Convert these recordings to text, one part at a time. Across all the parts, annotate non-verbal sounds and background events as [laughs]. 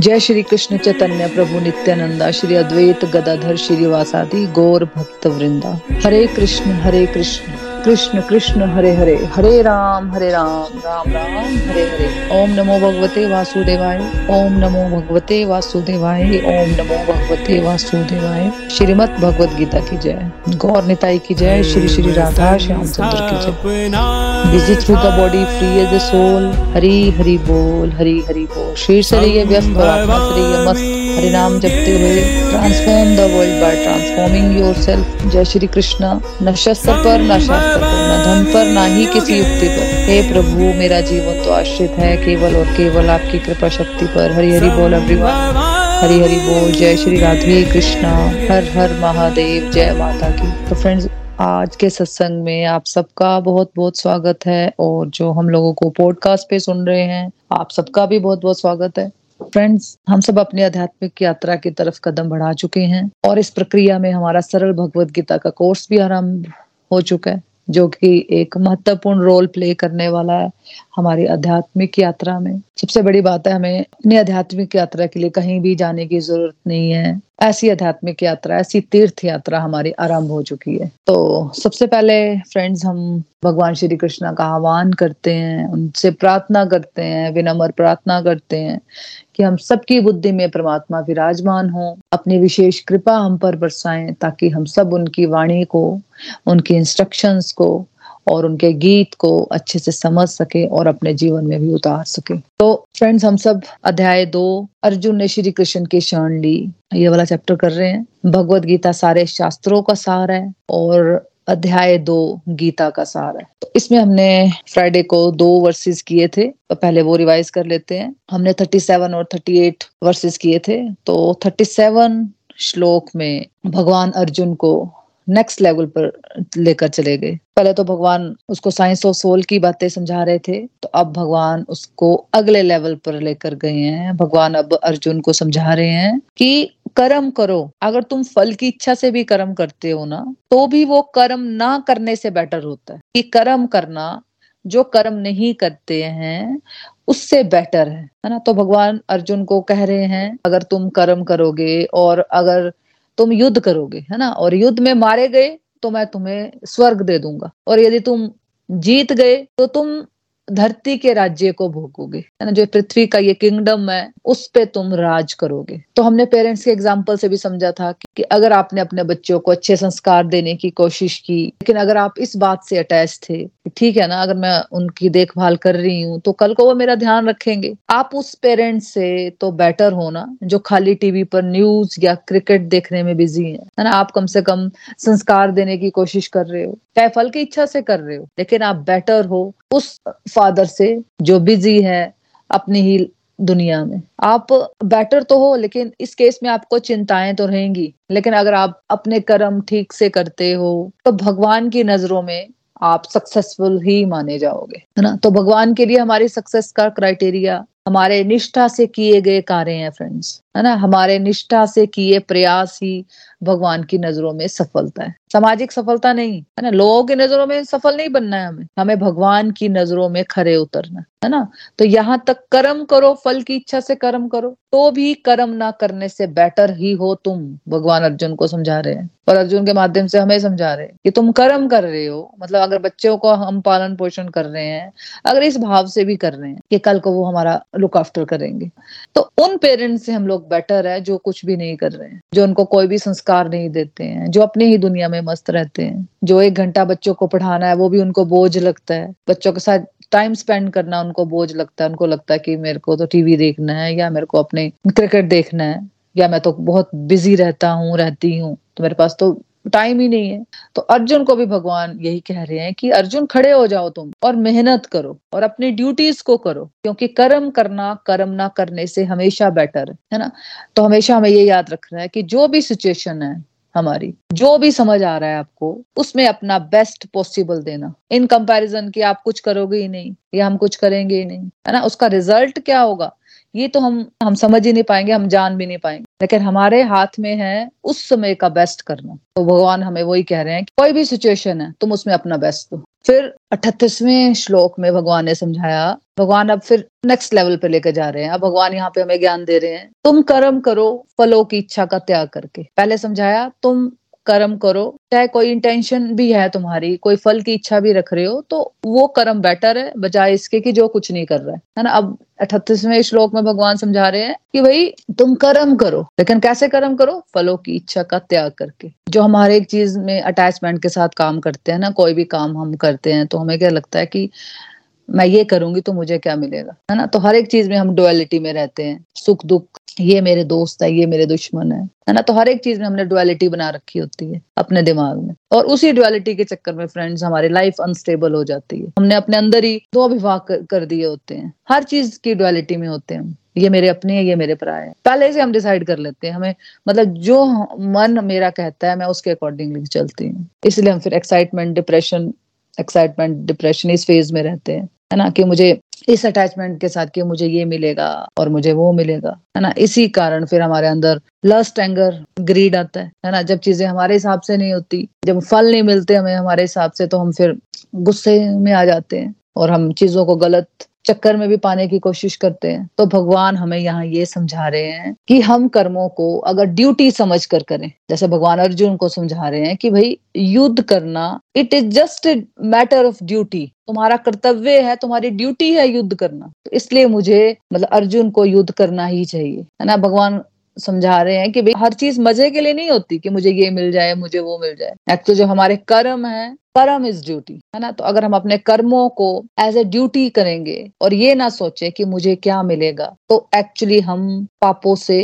जय श्री कृष्ण चैतन्य प्रभु नित्यानंदा, श्री अद्वैत गदाधर श्रीवासादि, गौर भक्त वृंदा। हरे कृष्ण हरे कृष्ण। कृष्ण कृष्ण, हरे हरे। हरे राम हरे राम राम राम, हरे हरे। ओम नमो भगवते वासुदेवाय, ओम नमो भगवते वासुदेवाय, ओम नमो भगवते वासुदेवाय। श्रीमद भगवत गीता की जय। गौर निताई की जय। श्री श्री राधा श्याम चंद्र की जय। Busy through the body free as the soul Hari, Hari बोल, हरी, हरि बोल। शीर्ष से रहिए व्यस्त मस्त। हरि नाम जपते हुए transform the world by transforming your yourself Shri Krishna. न शस्त्र पर, न शास्त्र पर, न धन पर, ना ही किसी युक्ति पर। हे प्रभु, मेरा जीवन तो आश्रित है केवल और केवल आपकी कृपा शक्ति पर। हरि हरि बोल एवरीवन हरि हरि बोल, जय श्री राधे कृष्णा। हर हर महादेव, जय माता की। तो फ्रेंड्स आज के सत्संग में आप सबका बहुत बहुत स्वागत है। और जो हम लोगों को पॉडकास्ट पे सुन रहे हैं, आप सबका भी बहुत बहुत स्वागत है। फ्रेंड्स हम सब अपनी आध्यात्मिक यात्रा की तरफ़ कदम बढ़ा चुके हैं और इस प्रक्रिया में हमारा सरल भगवत गीता का कोर्स भी आरंभ हो चुका है, जो कि एक महत्वपूर्ण रोल प्ले करने वाला है। हमारी आध्यात्मिक यात्रा में। सबसे बड़ी बात है हमें अपनी आध्यात्मिक यात्रा के लिए कहीं भी जाने की ज़रूरत नहीं है। ऐसी आध्यात्मिक यात्रा, ऐसी तीर्थ यात्रा हमारी आरंभ हो चुकी है। तो सबसे पहले फ्रेंड्स हम भगवान श्री कृष्ण का आह्वान करते हैं, उनसे प्रार्थना करते हैं, विनम्र प्रार्थना करते हैं कि हम सबकी बुद्धि में परमात्मा विराजमान हो। अपनी विशेष कृपा हम पर बरसाएँ ताकि हम सब उनकी वाणी को, उनकी इंस्ट्रक्शंस को और उनके गीत को अच्छे से समझ सके और अपने जीवन में भी उतार सके। तो फ्रेंड्स हम सब अध्याय दो, अर्जुन ने श्री कृष्ण की शरण ली। ये वाला चैप्टर कर रहे हैं। भगवत गीता सारे शास्त्रों का सार है और अध्याय दो, गीता का सार है। तो इसमें हमने फ्राइडे को दो वर्सेस किए थे तो पहले वो रिवाइज कर लेते हैं। हमने थर्टी सेवन और थर्टी एट वर्सेस किए थे तो थर्टी सेवन श्लोक में भगवान अर्जुन को नेक्स्ट लेवल पर लेकर चले गए। पहले तो भगवान उसको साइंस ऑफ़ सोल की बातें समझा रहे थे तो अब भगवान उसको अगले लेवल पर लेकर गए हैं। भगवान अब अर्जुन को समझा रहे हैं कि कर्म करो। अगर तुम फल की इच्छा से भी कर्म करते हो ना तो भी वो कर्म ना करने से बेटर होता है। कि कर्म करना, जो कर्म नहीं करते हैं, उससे बेटर है। है ना? तो भगवान अर्जुन को कह रहे हैं, अगर तुम कर्म करोगे और अगर तुम युद्ध करोगे, है ना? और युद्ध में मारे गए तो मैं तुम्हें स्वर्ग दे दूँगा। और यदि तुम जीत गए तो तुम धरती के राज्य को भोगोगे है ना? जो पृथ्वी का ये किंगडम है उस पे तुम राज करोगे। तो हमने पेरेंट्स के एग्ज़ाम्पल से भी समझा था कि, अगर आपने अपने बच्चों को अच्छे संस्कार देने की कोशिश की लेकिन अगर आप इस बात से अटैच थे ठीक है ना अगर मैं उनकी देखभाल कर रही हूँ तो कल को वो मेरा ध्यान रखेंगे। आप उस पेरेंट्स से तो बेटर हो ना जो खाली टीवी पर न्यूज़ या क्रिकेट देखने में बिज़ी है है ना? आप कम से कम संस्कार देने की कोशिश कर रहे हो चाहे फल की इच्छा से कर रहे हो लेकिन आप बेटर हो उस फादर से, जो बिज़ी है अपनी ही दुनिया में। आप बेटर तो हो, लेकिन इस केस में आपको चिंताएँ तो रहेंगी। लेकिन अगर आप अपने कर्म ठीक से करते हो तो भगवान की नज़रों में आप सक्सेसफुल ही माने जाओगे, है ना? तो भगवान के लिए हमारी सक्सेस का क्राइटेरिया हमारे निष्ठा से किए गए कार्य हैं फ्रेंड्स है ना? हमारे निष्ठा से किए प्रयास ही भगवान की नज़रों में सफलता है। सामाजिक सफलता नहीं, है ना? लोगों की नज़रों में सफल नहीं बनना है हमें। हमें भगवान की नज़रों में खरे उतरना, है ना? तो यहाँ तक कर्म करो, फल की इच्छा से कर्म करो। तो भी कर्म ना करने से बेटर ही हो तुम, भगवान अर्जुन को समझा रहे हैं। और अर्जुन के माध्यम से हमें समझा रहे हैं कि तुम कर्म कर रहे हो। मतलब अगर बच्चों को हम पालन पोषण कर रहे हैं, अगर इस भाव से भी कर रहे हैं कि कल को वो हमारा लुक आफ्टर करेंगे। तो उन पेरेंट्स से हम लोग बेटर है जो कुछ भी नहीं कर रहे हैं, जो उनको कोई भी संस्कार नहीं देते हैं, जो अपनी ही दुनिया में मस्त रहते हैं, जो एक घंटा बच्चों को पढ़ाना है, वो भी उनको बोझ लगता है। बच्चों के साथ टाइम स्पेंड करना उनको बोझ लगता है, उनको लगता है कि मेरे को तो टीवी देखना है, या मेरे को अपने क्रिकेट देखना है, या मैं तो बहुत बिज़ी रहता हूँ, रहती हूँ तो मेरे पास तो टाइम ही नहीं है। तो अर्जुन को भी भगवान यही कह रहे हैं कि अर्जुन खड़े हो जाओ तुम और मेहनत करो और अपनी ड्यूटीज़ को करो, क्योंकि कर्म करना, कर्म ना करने से हमेशा बेटर है ना? तो हमेशा हमें ये याद रखना है कि जो भी सिचुएशन है हमारी, जो भी समझ आ रहा है आपको, उसमें अपना बेस्ट पॉसिबल देना। इन कंपैरिजन कि आप कुछ करोगे ही नहीं, या हम कुछ करेंगे ही नहीं, है ना? उसका रिज़ल्ट क्या होगा? ये तो हम हम समझ ही नहीं पाएँगे, हम जान भी नहीं पाएँगे। लेकिन हमारे हाथ में है उस समय का बेस्ट करना तो भगवान हमें वही कह रहे हैं कि कोई भी सिचुएशन है, तुम उसमें अपना बेस्ट दो फिर अठतीसवें श्लोक में भगवान ने समझाया, भगवान अब फिर नेक्स्ट लेवल पे लेकर जा रहे हैं। अब भगवान यहाँ पे हमें ज्ञान दे रहे हैं, तुम कर्म करो फलों की इच्छा का त्याग करके। पहले समझाया, तुम कर्म करो, चाहे कोई इंटेंशन भी है तुम्हारी, कोई फल की इच्छा भी रख रहे हो तो वो कर्म बेटर है, बजाय इसके कि जो कुछ नहीं कर रहा है। है ना? अब अठतीसवें श्लोक में भगवान समझा रहे हैं कि भाई, तुम कर्म करो, लेकिन कैसे कर्म करो? फलों की इच्छा का त्याग करके। जो हम हर एक चीज़ में अटैचमेंट के साथ काम करते हैं ना, कोई भी काम हम करते हैं तो हमें क्या लगता है कि मैं ये करूँगी तो मुझे क्या मिलेगा? है ना? तो हर एक चीज़ में हम डुअलिटी में रहते हैं सुख दुख ये मेरे दोस्त है ये मेरे दुश्मन है। है ना? तो हर एक चीज़ में हमने डुअलिटी बना रखी होती है अपने दिमाग में। और उसी डुअलिटी के चक्कर में फ्रेंड्स हमारी लाइफ अनस्टेबल हो जाती है। हमने अपने अंदर ही दो विभाग कर, कर दिए होते हैं। हर चीज़ की डुअलिटी में होते हैं ये मेरे अपने है ये मेरे पराए है। पहले से हम डिसाइड कर लेते हैं हमें मतलब जो मन मेरा कहता है मैं उसके अकॉर्डिंगली चलती हूँ। इसलिए हम फिर एक्साइटमेंट डिप्रेशन एक्साइटमेंट डिप्रेशन इस फ़ेज़ में रहते हैं। है ना, कि मुझे इस अटैचमेंट के साथ कि मुझे ये मिलेगा और मुझे वो मिलेगा, है ना? इसी कारण फिर हमारे अंदर लस्ट एंगर ग्रीड आता है है ना? जब चीज़ें हमारे हिसाब से नहीं होती, जब फल नहीं मिलते हमें हमारे हिसाब से तो हम फिर गुस्से में आ जाते हैं और हम चीज़ों को गलत चक्कर में भी पाने की कोशिश करते हैं। तो भगवान हमें यहाँ ये समझा रहे हैं कि हम कर्मों को अगर ड्यूटी समझ कर करें जैसे भगवान अर्जुन को समझा रहे हैं कि भाई, युद्ध करना it is just matter of duty तुम्हारा कर्तव्य है, तुम्हारी ड्यूटी है युद्ध करना। तो इसलिए मुझे मतलब अर्जुन को युद्ध करना ही चाहिए। है ना? भगवान समझा रहे हैं कि भाई, हर चीज़ मज़े के लिए नहीं होती कि मुझे ये मिल जाए, मुझे वो मिल जाए। एक्चुअली तो जो हमारे कर्म है, कर्म इज़ ड्यूटी है ना? तो अगर हम अपने कर्मों को एज ए ड्यूटी करेंगे और ये ना सोचे कि मुझे क्या मिलेगा तो एक्चुअली हम पापों से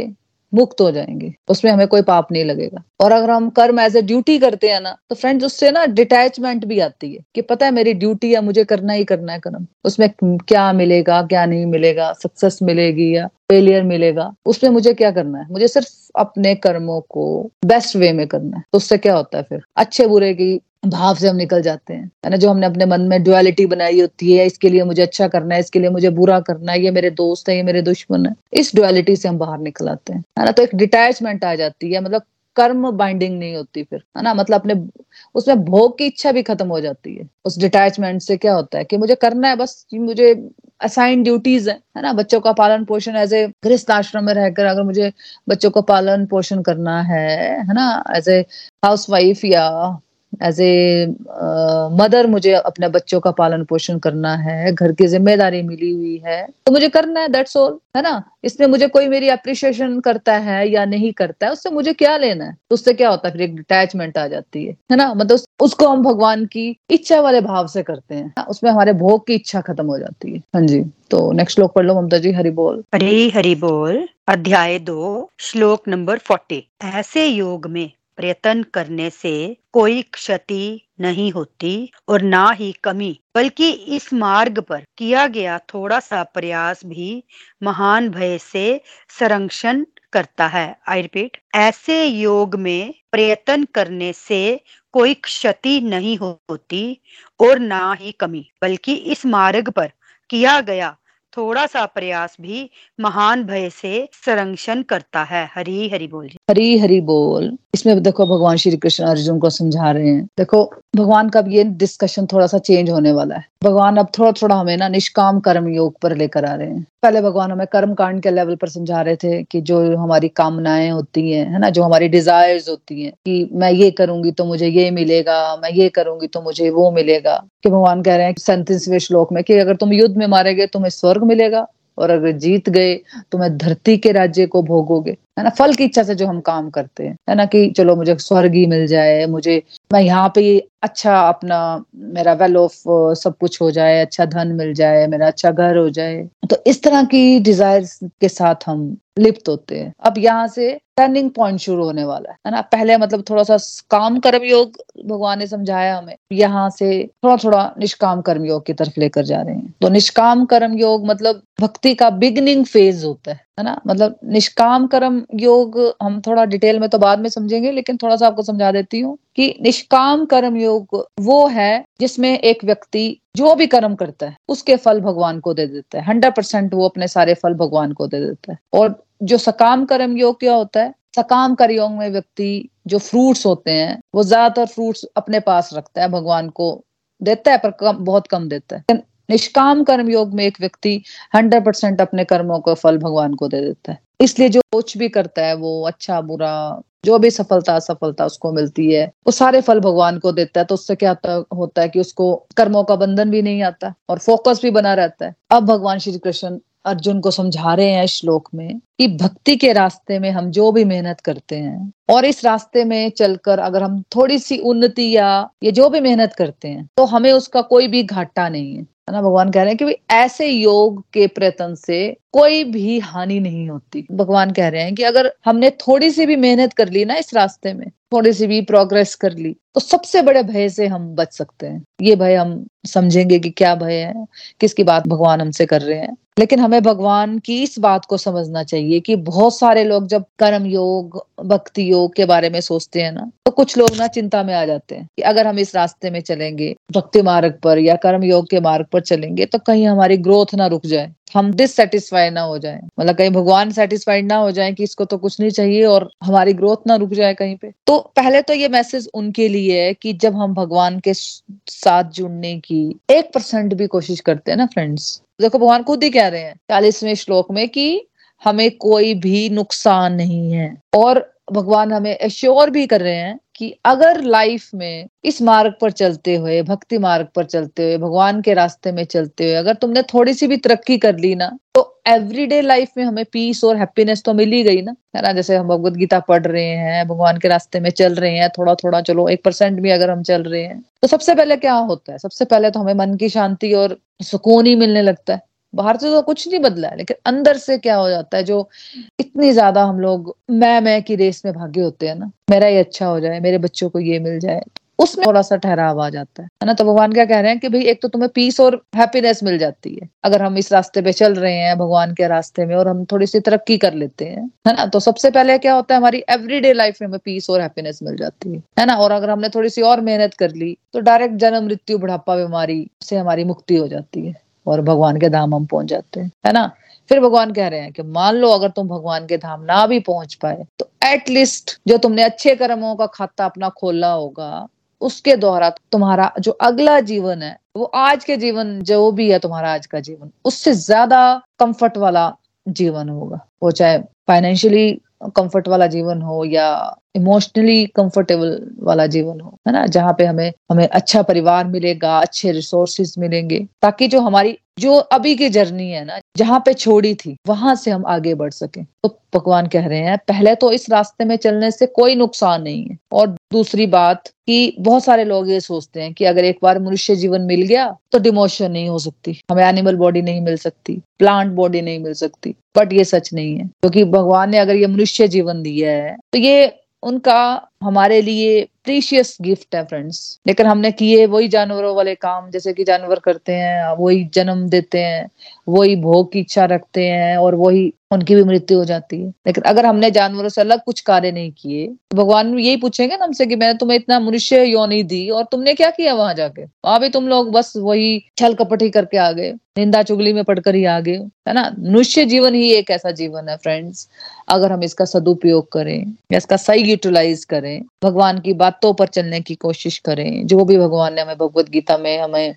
मुक्त हो जाएँगे। उसमें हमें कोई पाप नहीं लगेगा। और अगर हम कर्म एज ए ड्यूटी करते हैं ना तो फ्रेंड्स उससे ना डिटैचमेंट भी आती है कि पता है मेरी ड्यूटी है, मुझे करना ही करना है कर्म। उसमें क्या मिलेगा, क्या नहीं मिलेगा सक्सेस मिलेगी या फेलियर मिलेगा, उसमें मुझे क्या करना है? मुझे सिर्फ़ अपने कर्मों को बेस्ट वे में करना है। तो उससे क्या होता है फिर? अच्छे बुरे की भाव से हम निकल जाते हैं। है ना, जो हमने अपने मन में डुअलिटी बनाई होती है, इसके लिए मुझे अच्छा करना है, इसके लिए मुझे बुरा करना है, ये मेरे दोस्त है, ये मेरे दुश्मन है, इस डुअलिटी से हम बाहर निकल आते हैं। है ना तो एक डिटैचमेंट आ जाती है मतलब कर्म बाइंडिंग नहीं होती फिर, है ना मतलब अपने उसमें भोग की इच्छा भी खत्म हो जाती है। उस डिटैचमेंट से क्या होता है कि मुझे करना है, बस मुझे असाइन ड्यूटीज़ है है ना, बच्चों का पालन पोषण एज ए गृहस्थ आश्रम में रहकर अगर मुझे बच्चों का पालन पोषण करना है है ना एज ए हाउस वाइफ या एज ए मदर मुझे अपने बच्चों का पालन पोषण करना है, घर की ज़िम्मेदारी मिली हुई है तो मुझे करना है दैट्स ऑल है ना? इसमें मुझे कोई मेरी अप्रिशिएशन करता है या नहीं करता है, उससे मुझे क्या लेना है? तो उससे क्या होता है? फिर एक डिटैचमेंट आ जाती है है ना? मतलब उसको हम भगवान की इच्छा वाले भाव से करते हैं उसमें हमारे भोग की इच्छा खत्म हो जाती है हाँ जी। तो नेक्स्ट श्लोक पढ़ लो, ममता जी, हरि बोल। हरे हरि बोल, अध्याय दो, श्लोक नंबर फोर्टी ऐसे योग में प्रयत्न करने से कोई क्षति नहीं होती और ना ही कमी, बल्कि इस मार्ग पर किया गया थोड़ा सा प्रयास भी महान भय से संरक्षण करता है। आई रिपीट ऐसे योग में प्रयत्न करने से कोई क्षति नहीं होती और ना ही कमी, बल्कि इस मार्ग पर किया गया थोड़ा सा प्रयास भी महान भय से संरक्षण करता है। हरी हरी बोल हरी हरी बोल। इसमें देखो भगवान श्री कृष्ण अर्जुन को समझा रहे हैं। देखो, भगवान का ये डिस्कशन थोड़ा सा चेंज होने वाला है। भगवान अब थोड़ा थोड़ा हमें ना निष्काम कर्म योग पर लेकर आ रहे हैं। पहले भगवान हमें कर्म कांड के लेवल पर समझा रहे थे कि जो हमारी कामनाएँ होती हैं, है ना, जो हमारी डिजायर्स होती हैं कि मैं ये करूँगी तो मुझे ये मिलेगा, मैं ये करूँगी तो मुझे वो मिलेगा। कि भगवान कह रहे हैं सैंतीसवें श्लोक में कि अगर तुम युद्ध में मारेगे तुम्हें स्वर्ग मिलेगा। और अगर जीत गए तो मैं धरती के राज्य को भोगोगे। है ना? फल की इच्छा से जो हम काम करते हैं। है ना कि चलो मुझे स्वर्ग ही मिल जाए, मुझे, मैं यहाँ पे अच्छा अपना, मेरा वेल ऑफ़ सब कुछ हो जाए अच्छा धन मिल जाए, मेरा अच्छा घर हो जाए। तो इस तरह की डिज़ायर के साथ हम लिप्त होते हैं। अब यहाँ से टर्निंग पॉइंट शुरू होने वाला है ना? पहले मतलब थोड़ा सा, काम कर्म योग भगवान ने समझाया हमें। यहाँ से थोड़ा थोड़ा निष्काम कर्म योग की तरफ़ लेकर जा रहे हैं। तो निष्काम कर्म योग मतलब भक्ति का बिगनिंग फ़ेज़ होता है है ना? मतलब निष्काम कर्म योग हम थोड़ा डिटेल में तो बाद में समझेंगे, लेकिन थोड़ा सा आपको समझा देती हूँ। कि निष्काम कर्म योग वो है जिसमें एक व्यक्ति जो भी कर्म करता है, उसके फल भगवान को दे देता है। हंड्रेड परसेंट वो अपने सारे फल भगवान को दे देता है। और जो सकाम कर्म योग क्या होता है, सकाम करयोग योग में व्यक्ति जो फ्रूट्स होते हैं, वो ज़्यादातर फ्रूट्स अपने पास रखता है, भगवान को देता है पर कम, बहुत कम देता है। निष्काम कर्म योग में एक व्यक्ति हंड्रेड परसेंट अपने कर्मों का फल भगवान को दे देता है। इसलिए जो कुछ भी करता है, वो अच्छा बुरा, जो भी सफलता, असफलता उसको मिलती है, वो सारे फल भगवान को देता है तो उससे क्या होता है कि उसको कर्मों का बंधन भी नहीं आता और फोकस भी बना रहता है। अब भगवान श्री कृष्ण अर्जुन को समझा रहे हैं श्लोक में कि भक्ति के रास्ते में हम जो भी मेहनत करते हैं और इस रास्ते में चलकर अगर हम थोड़ी सी उन्नति या ये जो भी मेहनत करते हैं तो हमें उसका कोई भी घाटा नहीं है। है ना भगवान कह रहे हैं कि ऐसे योग के प्रयत्न से कोई भी हानि नहीं होती। भगवान कह रहे हैं कि अगर हमने थोड़ी सी भी मेहनत कर ली ना इस रास्ते में, थोड़ी सी भी प्रोग्रेस कर ली तो सबसे बड़े भय से हम बच सकते हैं। ये भय हम समझेंगे कि क्या भय है, किसकी बात भगवान हमसे कर रहे हैं। लेकिन हमें भगवान की इस बात को समझना चाहिए कि बहुत सारे लोग जब कर्म योग, भक्ति योग के बारे में सोचते हैं ना तो कुछ लोग ना चिंता में आ जाते हैं कि अगर हम इस रास्ते में चलेंगे, भक्ति मार्ग पर या कर्म योग के मार्ग पर चलेंगे तो कहीं हमारी ग्रोथ ना रुक जाए। हम डिससेटिस्फाई ना हो जाए। मतलब कहीं भगवान सेटिस्फाइड ना हो जाए कि इसको तो कुछ नहीं चाहिए और हमारी ग्रोथ ना रुक जाए कहीं पे। तो पहले तो ये मैसेज उनके लिए है कि जब हम भगवान के साथ जुड़ने की एक परसेंट भी कोशिश करते हैं ना फ्रेंड्स देखो, भगवान खुद ही कह रहे हैं चालीसवें श्लोक में कि हमें कोई भी नुकसान नहीं है और भगवान हमें एश्योर भी कर रहे हैं कि अगर लाइफ में इस मार्ग पर चलते हुए, भक्ति मार्ग पर चलते हुए, भगवान के रास्ते में चलते हुए, अगर तुमने थोड़ी सी भी तरक्की कर ली ना तो एवरीडे लाइफ में हमें पीस और हैप्पीनेस तो मिल ही गई ना। है ना? जैसे हम भगवत गीता पढ़ रहे हैं, भगवान के रास्ते में चल रहे हैं थोड़ा थोड़ा चलो, एक परसेंट भी अगर हम चल रहे हैं तो सबसे पहले क्या होता है? सबसे पहले तो हमें मन की शांति और सुकून ही मिलने लगता है। बाहर से तो कुछ नहीं बदला है, लेकिन अंदर से क्या हो जाता है, जो इतनी ज़्यादा हम लोग, मैं मैं की रेस में भागे होते हैं ना, मेरा ये अच्छा हो जाए, मेरे बच्चों को ये मिल जाए, उसमें थोड़ा सा ठहराव आ जाता है ना? तो भगवान क्या कह रहे हैं कि भाई, एक तो तुम्हें पीस और हैप्पीनेस मिल जाती है, अगर हम इस रास्ते पे चल रहे हैं, भगवान के रास्ते में, और हम थोड़ी सी तरक्की कर लेते हैं, है ना? तो सबसे पहले क्या होता है, हमारी एवरीडे लाइफ में हमें पीस और हैप्पीनेस मिल जाती है है ना? और अगर हमने थोड़ी सी और मेहनत कर ली तो डायरेक्ट जन्म, मृत्यु, बुढ़ापा, बीमारी से हमारी मुक्ति हो जाती है। और भगवान के धाम हम पहुँच जाते हैं, है ना? फिर भगवान कह रहे हैं कि मान लो अगर तुम भगवान के धाम ना भी पहुँच पाए तो एटलीस्ट जो तुमने अच्छे कर्मों का खाता अपना खोला होगा, उसके द्वारा तुम्हारा जो अगला जीवन है, वो आज के जीवन, जो भी है तुम्हारा आज का जीवन, उससे ज़्यादा कंफर्ट वाला जीवन होगा। वो चाहे फाइनेंशियली कंफर्ट वाला जीवन हो या इमोशनली कंफर्टेबल वाला जीवन हो, है ना? जहाँ पे हमें हमें अच्छा परिवार मिलेगा, अच्छे रिसोर्सेज मिलेंगे, ताकि जो हमारी, जो अभी की जर्नी है ना, जहाँ पे छोड़ी थी, वहाँ से हम आगे बढ़ सके। तो भगवान कह रहे हैं, पहले तो इस रास्ते में चलने से कोई नुकसान नहीं है। और दूसरी बात कि बहुत सारे लोग ये सोचते हैं कि अगर एक बार मनुष्य जीवन मिल गया तो डिमोशन नहीं हो सकती। हमें एनिमल बॉडी नहीं मिल सकती प्लांट बॉडी नहीं मिल सकती। बट ये सच नहीं है, क्योंकि भगवान ने अगर ये मनुष्य जीवन दिया है तो ये उनका हमारे लिए प्रीशियस गिफ्ट है फ्रेंड्स लेकिन हमने किए वही जानवरों वाले काम, जैसे कि जानवर करते हैं, वही जन्म देते हैं, वही भोग की इच्छा रखते हैं, और वही उनकी भी मृत्यु हो जाती है। लेकिन अगर हमने जानवरों से अलग कुछ कार्य नहीं किए तो भगवान यही पूछेंगे ना हमसे कि मैंने तुम्हें इतना मनुष्य योनि दी, और तुमने क्या किया वहाँ जाके? वहाँ भी तुम लोग बस वही छल कपट करके आ गए, निंदा चुगली में पढ़कर ही आ गए, है ना? मनुष्य जीवन ही एक ऐसा जीवन है फ्रेंड्स अगर हम इसका सदुपयोग करें, या इसका सही यूटिलाइज करें भगवान की बातों पर चलने की कोशिश करें। जो भी भगवान ने हमें भगवत गीता में हमें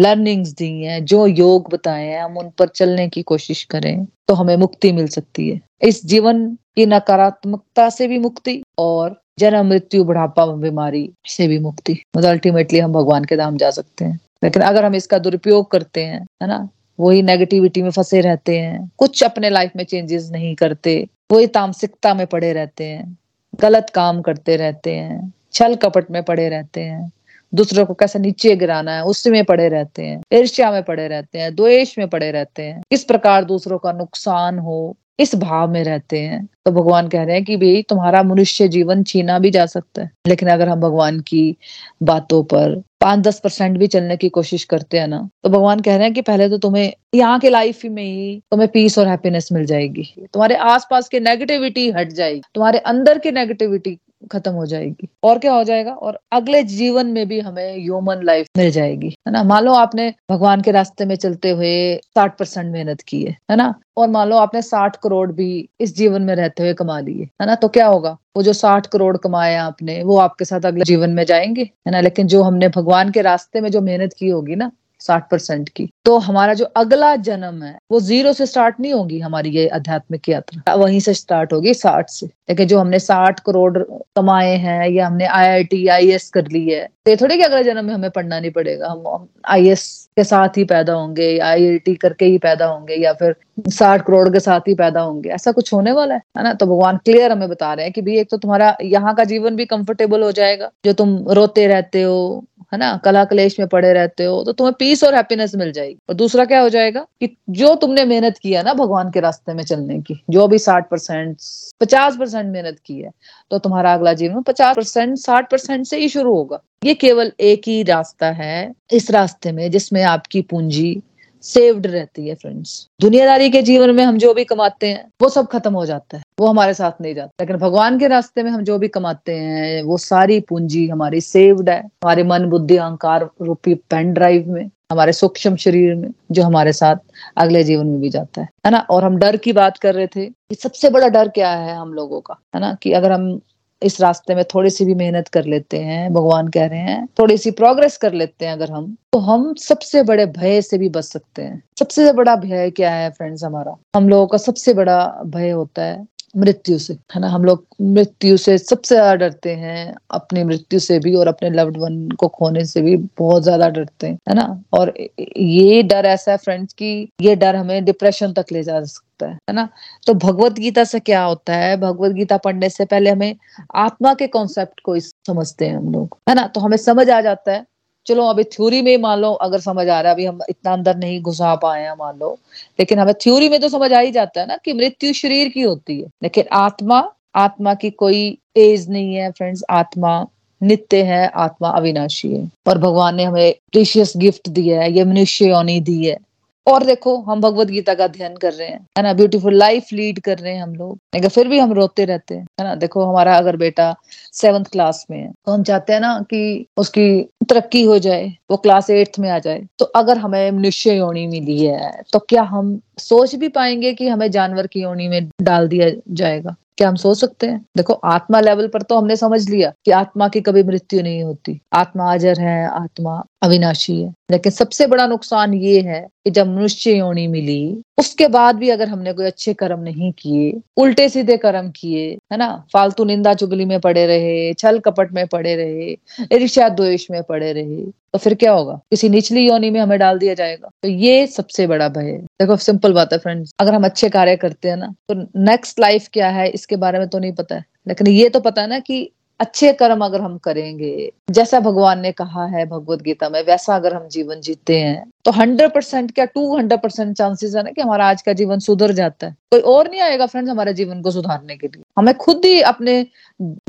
लर्निंग्स दी हैं, जो योग बताए हैं, हम उन पर चलने की कोशिश करें तो हमें मुक्ति मिल सकती है। इस जीवन की नकारात्मकता से भी मुक्ति और जन्म, मृत्यु, बुढ़ापा, बीमारी से भी मुक्ति। मतलब अल्टीमेटली हम भगवान के धाम जा सकते हैं। लेकिन अगर हम इसका दुरुपयोग करते हैं, है ना, वही नेगेटिविटी में फंसे रहते हैं, कुछ अपने लाइफ में चेंजेस नहीं करते, वही तामसिकता में पड़े रहते हैं गलत काम करते रहते हैं, छल कपट में पड़े रहते हैं, दूसरों को कैसे नीचे गिराना है उसमें पड़े रहते हैं, ईर्ष्या में पड़े रहते हैं, द्वेष में पड़े रहते हैं किस प्रकार दूसरों का नुकसान हो इस भाव में रहते हैं। तो भगवान कह रहे हैं कि भाई, तुम्हारा मनुष्य जीवन छीना भी जा सकता है। लेकिन अगर हम भगवान की बातों पर पाँच दस परसेंट भी चलने की कोशिश करते हैं ना तो भगवान कह रहे हैं कि पहले तो तुम्हें यहाँ के लाइफ में ही तुम्हें पीस और हैप्पीनेस मिल जाएगी। तुम्हारे आसपास के नेगेटिविटी हट जाएगी। तुम्हारे अंदर की नेगेटिविटी खत्म हो जाएगी। और क्या हो जाएगा? और अगले जीवन में भी हमें ह्यूमन लाइफ मिल जाएगी, है ना? मान लो आपने भगवान के रास्ते में चलते हुए साठ परसेंट मेहनत की है है ना? और मान लो आपने साठ करोड़ भी इस जीवन में रहते हुए कमा लिए, है ना? तो क्या होगा? वो जो साठ करोड़ कमाए आपने, वो आपके साथ अगले जीवन में जाएँगे, है ना? लेकिन जो हमने भगवान के रास्ते में जो मेहनत की होगी ना साठ परसेंट की। तो हमारा जो अगला जन्म है, वो ज़ीरो से स्टार्ट नहीं होगी हमारी ये आध्यात्मिक यात्रा। वहीं से स्टार्ट होगी साठ से। लेकिन जो हमने साठ करोड़ कमाए हैं, या हमने आई आई टी आई एस कर ली है तो थोड़ी कि अगले जन्म में हमें पढ़ना नहीं पड़ेगा। हम आई एस के साथ ही पैदा होंगे आई आई टी करके ही पैदा होंगे, या फिर साठ करोड़ के साथ ही पैदा होंगे। ऐसा कुछ होने वाला है है ना? तो भगवान क्लियर हमें बता रहे हैं कि भाई, एक तो तुम्हारा यहाँ का जीवन भी कंफर्टेबल हो जाएगा, जो तुम रोते रहते हो है ना? कला कलेश में पड़े रहते हो तो तुम्हें पीस और हैप्पीनेस मिल जाएगी। और दूसरा क्या हो जाएगा कि जो तुमने मेहनत किया ना भगवान के रास्ते में चलने की, जो भी साठ परसेंट, पचास परसेंट मेहनत की है तो तुम्हारा अगला जीवन पचास परसेंट, साठ परसेंट से ही शुरू होगा। ये केवल एक ही रास्ता है इस रास्ते में जिसमें आपकी पूंजी सेव्ड रहती है फ्रेंड्स दुनियादारी के जीवन में हम जो भी कमाते हैं, वो सब खत्म हो जाता है। वो हमारे साथ नहीं जाता। लेकिन भगवान के रास्ते में हम जो भी कमाते हैं, वो सारी पूंजी हमारी सेव्ड है। हमारे मन, बुद्धि, अहंकार रूपी पेन ड्राइव में, हमारे सूक्ष्म शरीर में, जो हमारे साथ अगले जीवन में भी जाता है। है ना? और हम डर की बात कर रहे थे कि सबसे बड़ा डर क्या है हम लोगों का? है ना? कि अगर हम इस रास्ते में थोड़ी सी भी मेहनत कर लेते हैं, भगवान कह रहे हैं, थोड़ी सी प्रोग्रेस कर लेते हैं अगर हम तो हम सबसे बड़े भय से भी बच सकते हैं। सबसे बड़ा भय क्या है फ्रेंड्स हमारा? हम लोगों का सबसे बड़ा भय होता है मृत्यु से, है ना? हम लोग मृत्यु से सबसे ज़्यादा डरते हैं, अपनी मृत्यु से भी और अपने लव्ड वन को खोने से भी बहुत ज़्यादा डरते हैं, है ना? और ये डर ऐसा है फ्रेंड्स कि, ये डर हमें डिप्रेशन तक ले जा सकता है है ना? तो भगवत गीता से क्या होता है? भगवत गीता पढ़ने से पहले हमें आत्मा के कॉन्सेप्ट को इस समझते हैं हम लोग। है ना? तो हमें समझ आ जाता है। चलो अभी थ्योरी में मान लो, अगर समझ आ रहा है, अभी हम इतना अंदर नहीं घुसा पाए हैं, मान लो। लेकिन हमें थ्योरी में तो समझ आ ही जाता है ना कि मृत्यु शरीर की होती है। लेकिन आत्मा आत्मा की कोई एज नहीं है फ्रेंड्स आत्मा नित्य है, आत्मा अविनाशी है। और भगवान ने हमें प्रीशियस गिफ्ट दिया है ये मनुष्य योनि दी है। और देखो, हम भगवत गीता का अध्ययन कर रहे हैं, है ना? ब्यूटीफुल लाइफ लीड कर रहे हैं हम लोग। लेकिन फिर भी हम रोते रहते हैं, है ना? देखो, हमारा अगर बेटा सेवंथ क्लास में है तो हम चाहते हैं ना कि उसकी तरक्की हो जाए, वो क्लास एट्थ में आ जाए। तो अगर हमें मनुष्य योनि मिली है तो क्या हम सोच भी पाएँगे कि हमें जानवर की योनि में डाल दिया जाएगा? क्या हम सोच सकते हैं? देखो, आत्मा लेवल पर तो हमने समझ लिया कि आत्मा की कभी मृत्यु नहीं होती। आत्मा अजर है, आत्मा अविनाशी है। लेकिन सबसे बड़ा नुकसान ये है कि जब मनुष्य योनि मिली, उसके बाद भी अगर हमने कोई अच्छे कर्म नहीं किए उल्टे सीधे कर्म किए, है ना? फालतू निंदा चुगली में पड़े रहे, छल कपट में पड़े रहे, ईर्ष्या द्वेष में पड़े रहे तो फिर क्या होगा? किसी निचली योनि में हमें डाल दिया जाएगा। तो ये सबसे बड़ा भय है। देखो, सिंपल बात है फ्रेंड्स। अगर हम अच्छे कार्य करते हैं ना तो नेक्स्ट लाइफ क्या है, इसके बारे में तो नहीं पता है। लेकिन ये तो पता है ना कि अच्छे कर्म अगर हम करेंगे, जैसा भगवान ने कहा है भगवत गीता में, वैसा अगर हम जीवन जीते हैं तो हंड्रेड परसेंट क्या टू हंड्रेड परसेंट चांसेस है ना कि हमारा आज का जीवन सुधर जाता है? कोई और नहीं आएगा फ्रेंड्स हमारे जीवन को सुधारने के लिए। हमें खुद ही अपने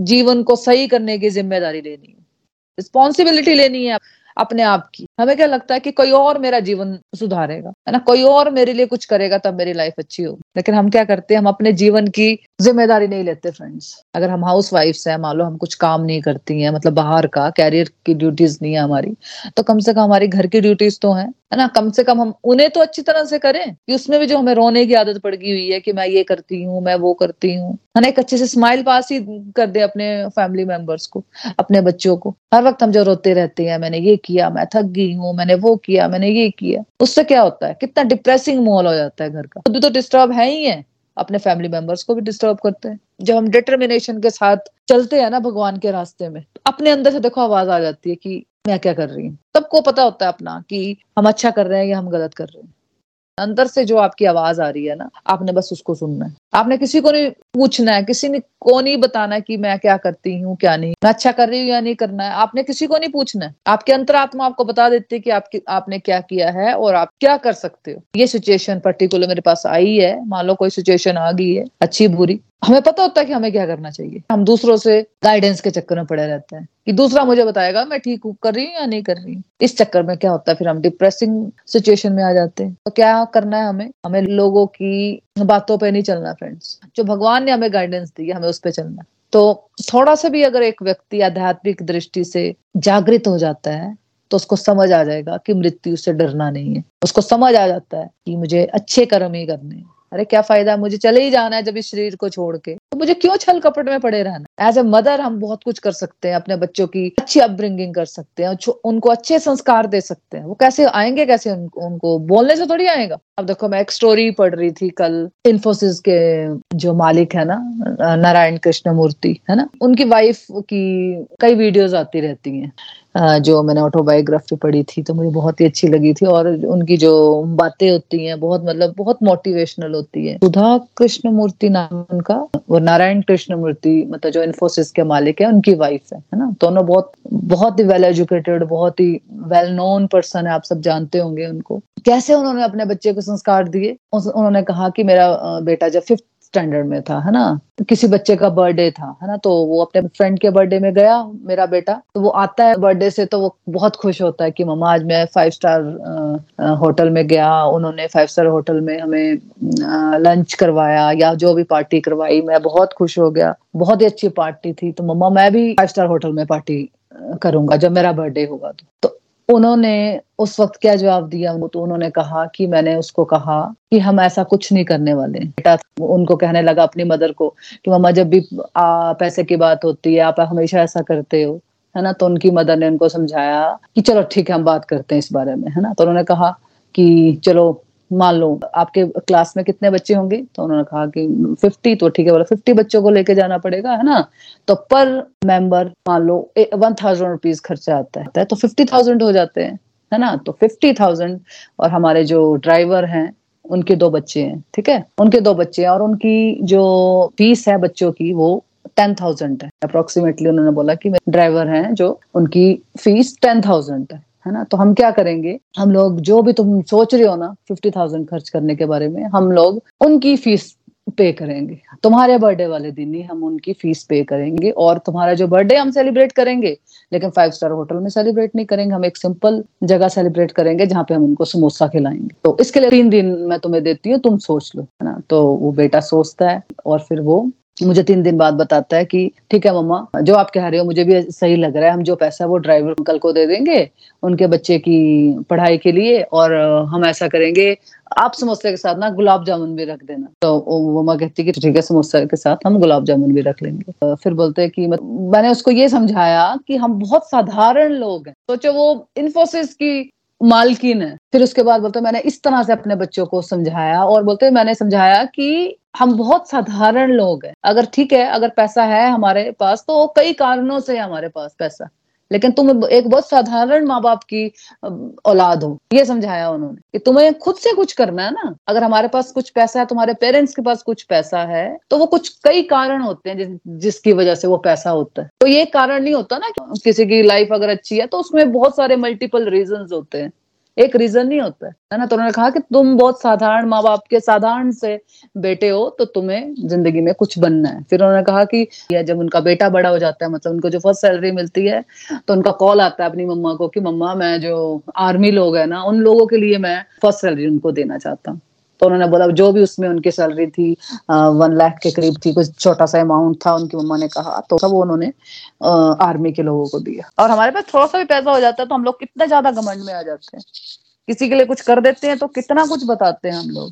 जीवन को सही करने की ज़िम्मेदारी लेनी है। रिस्पॉन्सिबिलिटी लेनी है। अपने आप की। हमें क्या लगता है कि कोई और मेरा जीवन सुधारेगा, है ना? कोई और मेरे लिए कुछ करेगा, तब मेरी लाइफ अच्छी होगी। लेकिन हम क्या करते हैं, हम अपने जीवन की ज़िम्मेदारी नहीं लेते फ्रेंड्स अगर हम हाउस वाइफ है, मान लो हम कुछ काम नहीं करती हैं मतलब बाहर का कैरियर की ड्यूटीज़ नहीं है हमारी तो कम से कम हमारी घर की ड्यूटीज़ तो है ना? कम से कम हम उन्हें तो अच्छी तरह से करें कि उसमें भी जो हमें रोने की आदत पड़ गई हुई है कि मैं ये करती हूँ, मैं वो करती हूँ। है ना? एक अच्छे से स्माइल पास ही कर दे अपने फैमिली मेंबर्स को, अपने बच्चों को। हर वक्त हम जो रोते रहते हैं, मैंने ये किया, मैं थक गई हूँ, मैंने वो किया, मैंने ये किया। उससे क्या होता है? कितना डिप्रेसिंग माहौल हो जाता है घर का। खुद भी तो डिस्टर्ब है ही है, अपने फैमिली मेंबर्स को भी डिस्टर्ब करते हैं। जब हम डिटर्मिनेशन के साथ चलते हैं ना भगवान के रास्ते में, अपने अंदर से देखो आवाज़ आ जाती है कि मैं क्या कर रही हूँ? सबको पता होता है अपना कि हम अच्छा कर रहे हैं या हम गलत कर रहे हैं। अंदर से जो आपकी आवाज़ आ रही है ना, आपने बस उसको सुनना है। आपने किसी को नहीं पूछना है, किसी ने को नहीं बताना है कि मैं क्या करती हूँ, क्या नहीं, मैं अच्छा कर रही हूँ या नहीं करना है। आपने किसी को नहीं पूछना है। आपके अंतरात्मा आपको बता देती है कि आपकी, आपने क्या किया है और आप क्या कर सकते हो। ये सिचुएशन पर्टिकुलर मेरे पास आई है। मान लो कोई सिचुएशन आ गई है, अच्छी बुरी। हमें पता होता है कि हमें क्या करना चाहिए। हम दूसरों से गाइडेंस के चक्कर में पड़े रहते हैं। कि दूसरा मुझे बताएगा, मैं ठीक हूँ, कर रही हूँ या नहीं कर रही हूँ? इस चक्कर में क्या होता है? फिर हम डिप्रेसिंग सिचुएशन में आ जाते हैं। तो क्या करना है हमें? हमें लोगों की बातों पे नहीं चलना फ्रेंड्स जो भगवान ने हमें गाइडेंस दी है, हमें उस पर चलना तो थोड़ा सा भी अगर एक व्यक्ति आध्यात्मिक दृष्टि से जागृत हो जाता है तो उसको समझ आ जाएगा कि मृत्यु से डरना नहीं है। उसको समझ आ जाता है कि मुझे अच्छे कर्म ही करने हैं। अरे क्या फ़ायदा? मुझे चले ही जाना है जब इस शरीर को छोड़ के। तो मुझे क्यों छल कपट में पड़े रहना? एज ए मदर हम बहुत कुछ कर सकते हैं अपने बच्चों की अच्छी अपब्रिंगिंग कर सकते हैं उनको अच्छे संस्कार दे सकते हैं। वो कैसे आएँगे कैसे उनको, उनको? बोलने से थोड़ी आएगा। अब देखो मैं एक स्टोरी पढ़ रही थी कल इन्फोसिस के जो मालिक है ना नारायण कृष्ण मूर्ति है ना? उनकी वाइफ की कई वीडियोज़ आती रहती हैं। जो मैंने ऑटोबायोग्राफी पढ़ी थी तो मुझे बहुत ही अच्छी लगी थी और उनकी जो बातें होती हैं, बहुत मतलब बहुत मोटिवेशनल होती है। सुधा कृष्ण मूर्ति नाम उनका वो नारायण कृष्ण मूर्ति मतलब जो इन्फोसिस के मालिक है, उनकी वाइफ है है ना? दोनों बहुत बहुत ही वेल एजुकेटेड बहुत ही वेल नोन पर्सन है, आप सब जानते होंगे उनको। कैसे उन्होंने अपने बच्चे को संस्कार दिए? उन्होंने कहा कि मेरा बेटा जब फिफ्थ स्टैंडर्ड में था है ना? किसी बच्चे का बर्थडे था है ना? तो वो अपने फ्रेंड के बर्थडे में गया मेरा बेटा। तो वो आता है बर्थडे से तो वो बहुत खुश होता है कि मम्मा आज मैं फाइव स्टार होटल में गया। उन्होंने फाइव स्टार होटल में हमें लंच करवाया या जो भी पार्टी करवाई। मैं बहुत खुश हो गया। बहुत ही अच्छी पार्टी थी। तो मम्मा मैं भी फाइव स्टार होटल में पार्टी करूँगा जब मेरा बर्थडे होगा तो, तो उन्होंने उस वक्त क्या जवाब दिया वो तो उन्होंने कहा कि मैंने उसको कहा कि हम ऐसा कुछ नहीं करने वाले। बेटा उनको कहने लगा अपनी मदर को कि मम्मा जब भी आ, पैसे की बात होती है आप हमेशा ऐसा करते हो है ना? तो उनकी मदर ने उनको समझाया कि चलो ठीक है हम बात करते हैं इस बारे में है ना? तो उन्होंने कहा कि चलो मान लो आपके क्लास में कितने बच्चे होंगे? तो उन्होंने कहा कि फिफ्टी तो ठीक है, बोला फिफ्टी बच्चों को लेके जाना पड़ेगा, है ना? तो पर मेंबर मान लो वन थाउज़ेंड रुपीज़ खर्चा आता है तो फिफ्टी थाउज़ेंड हो जाते हैं, है ना? तो फिफ्टी थाउज़ेंड और हमारे जो ड्राइवर हैं, उनके दो बच्चे हैं, ठीक है? उनके दो बच्चे हैं और उनकी जो फ़ीस है बच्चों की, वो टेन थाउज़ेंड है अप्रोक्सीमेटली उन्होंने बोला कि ड्राइवर हैं जो, उनकी फ़ीस टेन थाउज़ेंड है। है ना? तो हम क्या करेंगे? हम लोग जो भी तुम सोच रहे हो ना फिफ्टी थाउज़ेंड खर्च करने के बारे में, हम लोग उनकी फ़ीस पे करेंगे। तुम्हारे बर्थडे वाले दिन ही हम उनकी फ़ीस पे करेंगे और तुम्हारा जो बर्थडे हम सेलिब्रेट करेंगे, लेकिन फाइव स्टार होटल में सेलिब्रेट नहीं करेंगे। हम एक सिंपल जगह सेलिब्रेट करेंगे जहाँ पे हम उनको समोसा खिलाएँगे। तो इसके लिए तीन दिन मैं तुम्हें देती हूँ, तुम सोच लो, है ना? तो वो बेटा सोचता है और फिर वो मुझे तीन दिन बाद बताता है कि, ठीक है मम्मा, जो आप कह रहे हो मुझे भी सही लग रहा है, हम जो पैसा वो ड्राइवर अंकल को दे देंगे, उनके बच्चे की पढ़ाई के लिए, और हम ऐसा करेंगे, आप समोसे के साथ ना गुलाब जामुन भी रख देना। तो मम्मा कहती कि, ठीक है, समोसे के साथ हम गुलाब जामुन भी रख लेंगे। फिर बोलते हैं कि मैंने उसको ये समझाया कि हम बहुत साधारण लोग हैं। सोचो वो इन्फोसिस की मालकिन है। फिर उसके बाद बोलते मैंने इस तरह से अपने बच्चों को समझाया और बोलते मैंने समझाया कि हम बहुत साधारण लोग हैं। अगर ठीक है, अगर पैसा है हमारे पास तो कई कारणों से हमारे पास पैसा। लेकिन तुम एक बहुत साधारण माँ बाप की औलाद हो। ये समझाया उन्होंने कि तुम्हें खुद से कुछ करना है ना। अगर हमारे पास कुछ पैसा है तुम्हारे पेरेंट्स के पास कुछ पैसा है तो वो कुछ कई कारण होते हैं जिस, जिसकी वजह से वो पैसा होता है। तो ये कारण नहीं होता ना कि किसी की लाइफ अगर अच्छी है तो उसमें बहुत सारे मल्टीपल रीजन होते हैं। एक रीजन नहीं होता है ना? तो उन्होंने कहा कि तुम बहुत साधारण माँ बाप के साधारण से बेटे हो तो तुम्हें ज़िंदगी में कुछ बनना है। फिर उन्होंने कहा कि या जब उनका बेटा बड़ा हो जाता है मतलब उनको जो फ़र्स्ट सैलरी मिलती है तो उनका कॉल आता है अपनी मम्मा को कि, मम्मा, मैं जो आर्मी लोग है ना, उन लोगों के लिए मैं फ़र्स्ट सैलरी उनको देना चाहता हूँ। तो उन्होंने बोला, जो भी उसमें उनकी सैलरी थी वन लाख के करीब थी, कुछ छोटा सा अमाउंट था उनकी मम्मा ने कहा तो सब उन्होंने आर्मी के लोगों को दिया। और हमारे पास थोड़ा सा भी पैसा हो जाता है तो हम लोग कितना ज़्यादा घमंड में आ जाते हैं। किसी के लिए कुछ कर देते हैं तो कितना कुछ बताते हैं हम लोग,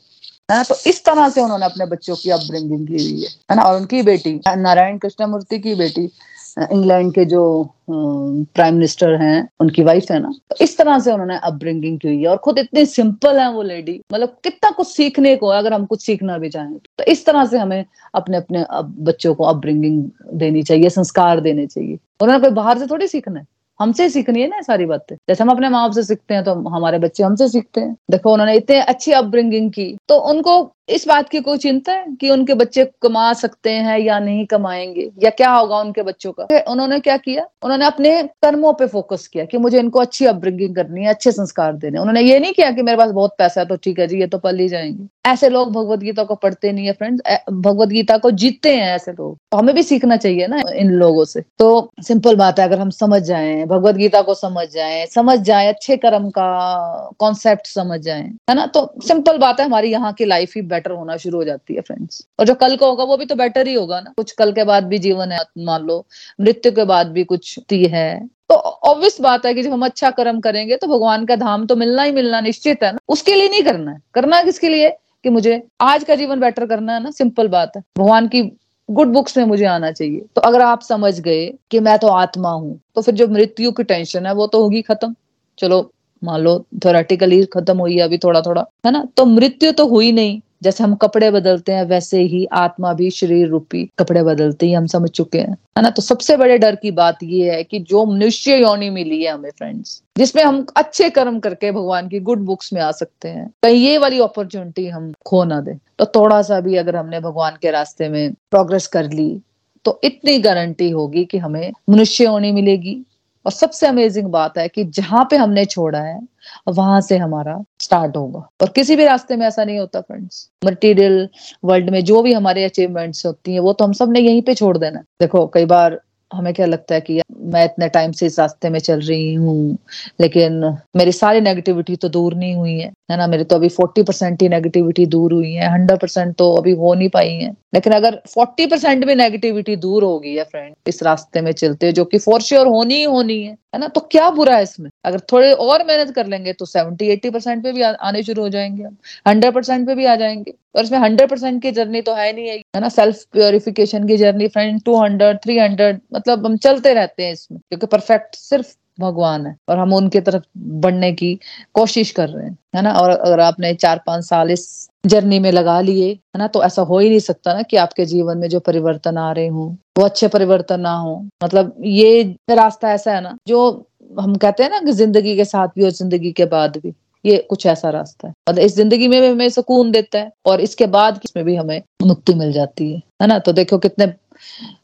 है ना? तो इस तरह से उन्होंने अपने बच्चों की अपब्रिंगिंग की हुई है ना? और उनकी बेटी, नारायण कृष्ण मूर्ति की बेटी इंग्लैंड के जो प्राइम मिनिस्टर हैं, उनकी वाइफ है ना तो इस तरह से उन्होंने अपब्रिंगिंग की हुई है और खुद इतनी सिंपल है वो लेडी मतलब कितना कुछ सीखने को है, अगर हम कुछ सीखना भी चाहें तो। इस तरह से हमें अपने अपने बच्चों को अपब्रिंगिंग देनी चाहिए, संस्कार देने चाहिए। उन्होंने कोई बाहर से थोड़ी सीखना है? हमसे सीखनी है ना सारी बातें। जैसे हम अपने माँ बाप से सीखते हैं तो हमारे बच्चे हमसे सीखते हैं। देखो, उन्होंने इतने अच्छी अपब्रिंगिंग की तो उनको इस बात की कोई चिंता है कि उनके बच्चे कमा सकते हैं या नहीं कमाएँगे? या क्या होगा उनके बच्चों का? उन्होंने क्या किया? उन्होंने अपने कर्मों पे फोकस किया कि मुझे इनको अच्छी अपब्रिंगिंग करनी है, अच्छे संस्कार देने उन्होंने ये नहीं किया कि मेरे पास बहुत पैसा है तो ठीक है जी, ये तो पल ही जाएँगे। ऐसे लोग भगवत गीता को पढ़ते नहीं है फ्रेंड्स भगवत गीता को जीतते हैं ऐसे लोग। तो हमें भी सीखना चाहिए ना इन लोगों से। तो सिंपल बात है, अगर हम समझ जाए, भगवत गीता को समझ जाए समझ जाए, अच्छे कर्म का कॉन्सेप्ट समझ जाए, है ना? तो सिंपल बात है, हमारी यहाँ की लाइफ ही बेटर होना शुरू हो जाती है फ्रेंड्स और जो कल का होगा, वो भी तो बेटर ही होगा ना. कुछ कल के बाद भी जीवन है, मान लो. मृत्यु के बाद भी कुछ है. तो ऑब्वियस बात है कि जब हम अच्छा कर्म करेंगे तो भगवान का धाम तो मिलना ही मिलना निश्चित है ना. उसके लिए नहीं करना है. करना किसके लिए? कि मुझे आज का जीवन बेटर करना है ना? सिंपल बात है. भगवान की गुड बुक्स में मुझे आना चाहिए. तो अगर आप समझ गए कि मैं तो आत्मा हूँ तो फिर जो मृत्यु की टेंशन है, वो तो होगी खत्म. चलो, मान लो थोरेटिकली खत्म हुई है अभी थोड़ा थोड़ा है ना? तो मृत्यु तो हुई नहीं. जैसे हम कपड़े बदलते हैं, वैसे ही आत्मा भी शरीर रूपी कपड़े बदलते ही हम समझ चुके हैं। है ना? तो सबसे बड़े डर की बात ये है कि जो मनुष्य योनि मिली है हमें फ्रेंड्स जिसमें हम अच्छे कर्म करके भगवान की गुड बुक्स में आ सकते हैं, कहीं ये वाली अपॉर्चुनिटी हम खो ना दे। तो थोड़ा सा भी अगर हमने भगवान के रास्ते में प्रोग्रेस कर ली तो इतनी गारंटी होगी कि हमें मनुष्य योनि मिलेगी। और सबसे अमेजिंग बात है कि जहाँ पे हमने छोड़ा है, वहाँ से हमारा स्टार्ट होगा। और किसी भी रास्ते में ऐसा नहीं होता फ्रेंड्स मटेरियल वर्ल्ड में जो भी हमारे अचीवमेंट्स होती हैं, वो तो हम सबने यहीं पे छोड़ देना देखो, कई बार हमें क्या लगता है कि मैं इतने टाइम से इस रास्ते में चल रही हूँ, लेकिन मेरी सारी नेगेटिविटी तो दूर नहीं हुई है। है ना मेरी तो अभी फोर्टी परसेंट ही नेगेटिविटी दूर हुई है हंड्रेड परसेंट तो अभी हो नहीं पाई है। लेकिन अगर फोर्टी परसेंट भी नेगेटिविटी दूर होगी है फ्रेंड इस रास्ते में चलते जो कि फोर श्योर होनी ही होनी है है ना तो क्या बुरा है इसमें? अगर थोड़े और मेहनत कर लेंगे तो सेवेंटी एट्टी परसेंट पे भी आ, आने शुरू हो जाएँगे हम हंड्रेड परसेंट पे भी आ जाएँगे। और इसमें हंड्रेड परसेंट की जर्नी तो है नहीं है ना सेल्फ प्योरिफिकेशन की journey friend two hundred three hundred मतलब हम चलते रहते हैं इसमें क्योंकि परफेक्ट सिर्फ़ भगवान है और हम उनके तरफ़ बढ़ने की कोशिश कर रहे हैं, है ना? और अगर आपने चार पाँच साल इस जर्नी में लगा लिए, है ना तो ऐसा हो ही नहीं सकता ना कि आपके जीवन में जो परिवर्तन आ रहे हों, वो अच्छे परिवर्तन ना हो। मतलब ये रास्ता ऐसा है ना, जो हम कहते हैं ना कि ज़िंदगी के साथ भी और ज़िंदगी के बाद भी, ये कुछ ऐसा रास्ता है। मतलब इस ज़िंदगी में भी हमें सुकून देता है और इसके बाद इसमें भी हमें मुक्ति मिल जाती है है ना? तो देखो कितने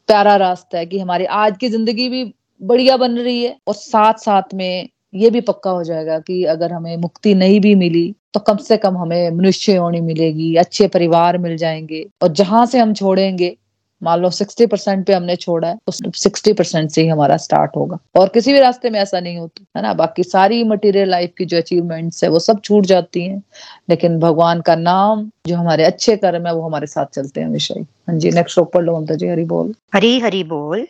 प्यारा रास्ता है कि हमारी आज की ज़िंदगी भी बढ़िया बन रही है और साथ साथ में ये भी पक्का हो जाएगा कि अगर हमें मुक्ति नहीं भी मिली तो कम से कम हमें मनुष्य होनी मिलेगी, अच्छे परिवार मिल जाएँगे। और जहाँ से हम छोड़ेंगे, मान लो सिक्सटी परसेंट पे हमने छोड़ा है तो सिक्सटी परसेंट से ही हमारा स्टार्ट होगा। और किसी भी रास्ते में ऐसा नहीं होता, है ना? बाकी सारी मटेरियल लाइफ की जो अचीवमेंट्स है, वो सब छूट जाती हैं। लेकिन भगवान का नाम, जो हमारे अच्छे कर्म है, वो हमारे साथ चलते हैं हमेशा ही। हाँ जी नेक्स्ट पढ़ लो ममता जी, हरी बोल। हरी हरी बोल।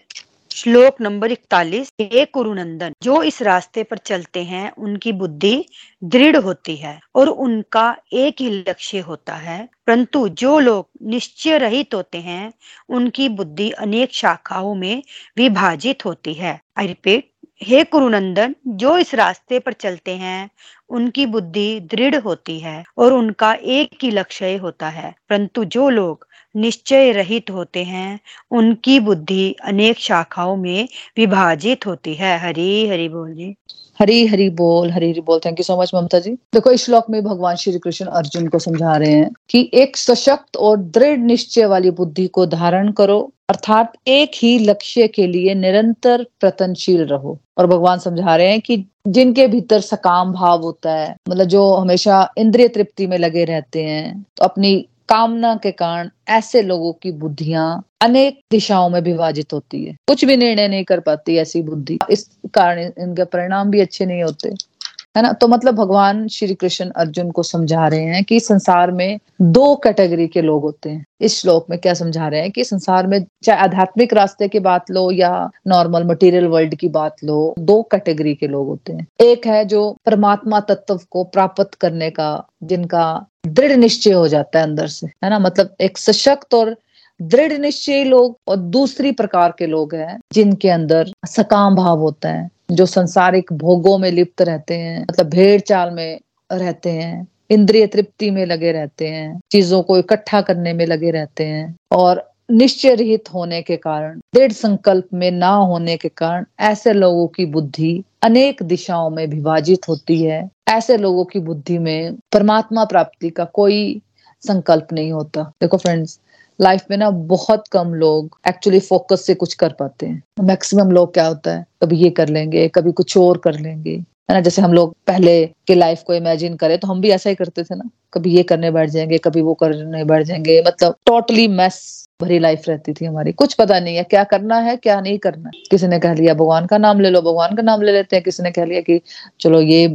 श्लोक नंबर इकतालीस, हे कुरुनंदन, जो इस रास्ते पर चलते हैं, उनकी बुद्धि दृढ़ होती है और उनका एक ही लक्ष्य होता है। परंतु जो लोग निश्चय रहित होते हैं, उनकी बुद्धि अनेक शाखाओं में विभाजित होती है। आई रिपीट हे कुरुनंदन, जो इस रास्ते पर चलते हैं, उनकी बुद्धि दृढ़ होती है और उनका एक ही लक्ष्य होता है। परंतु जो लोग निश्चय रहित होते हैं। उनकी बुद्धि अनेक शाखाओं में विभाजित होती है। हरी हरी बोल जी। हरी हरी बोल, हरी हरी बोल। Thank you so much Mamta ji. देखो, इस श्लोक में भगवान श्री कृष्ण अर्जुन को समझा रहे हैं कि एक सशक्त और दृढ़ निश्चय वाली बुद्धि को धारण करो, अर्थात एक ही लक्ष्य के लिए निरंतर प्रतनशील रहो। और भगवान समझा रहे हैं कि जिनके भीतर सकाम भाव होता है मतलब जो हमेशा इंद्रिय तृप्ति में लगे रहते हैं तो अपनी कामना के कारण ऐसे लोगों की बुद्धियाँ अनेक दिशाओं में विभाजित होती है। कुछ भी निर्णय नहीं कर पाती ऐसी बुद्धि। इस कारण इनके परिणाम भी अच्छे नहीं होते। है ना? तो मतलब भगवान श्री कृष्ण अर्जुन को समझा रहे हैं कि संसार में दो कैटेगरी के लोग होते हैं। इस श्लोक में क्या समझा रहे हैं कि संसार में चाहे आध्यात्मिक रास्ते की बात लो या नॉर्मल मटेरियल वर्ल्ड की बात लो, दो कैटेगरी के लोग होते हैं। एक है जो परमात्मा तत्व को प्राप्त करने का, जिनका दृढ़ निश्चय हो जाता है अंदर से, है ना? मतलब एक सशक्त और दृढ़ निश्चय लोग और दूसरी प्रकार के लोग हैं जिनके अंदर सकाम भाव होता है, जो संसारिक भोगों में लिप्त रहते हैं मतलब भेड़ चाल में रहते हैं, इंद्रिय तृप्ति में लगे रहते हैं, चीज़ों को इकट्ठा करने में लगे रहते हैं और निश्चय रहित होने के कारण, दृढ़ संकल्प में ना होने के कारण ऐसे लोगों की बुद्धि अनेक दिशाओं में विभाजित होती है। ऐसे लोगों की बुद्धि में परमात्मा प्राप्ति का कोई संकल्प नहीं होता। देखो फ्रेंड्स लाइफ में ना बहुत कम लोग एक्चुअली फोकस से कुछ कर पाते हैं। मैक्सिमम लोग क्या होता है? कभी ये कर लेंगे, कभी कुछ और कर लेंगे। है ना? जैसे हम लोग पहले के लाइफ को इमेजिन करें तो हम भी ऐसा ही करते थे ना। कभी ये करने बैठ जाएँगे, कभी वो करने बैठ जाएँगे। मतलब टोटली मैस भरी लाइफ रहती थी हमारी। कुछ पता नहीं है क्या करना है, क्या नहीं करना है। किसी ने कह लिया, भगवान का नाम ले लो, भगवान का नाम ले लेते हैं। किसी ने कह लिया कि, चलो ये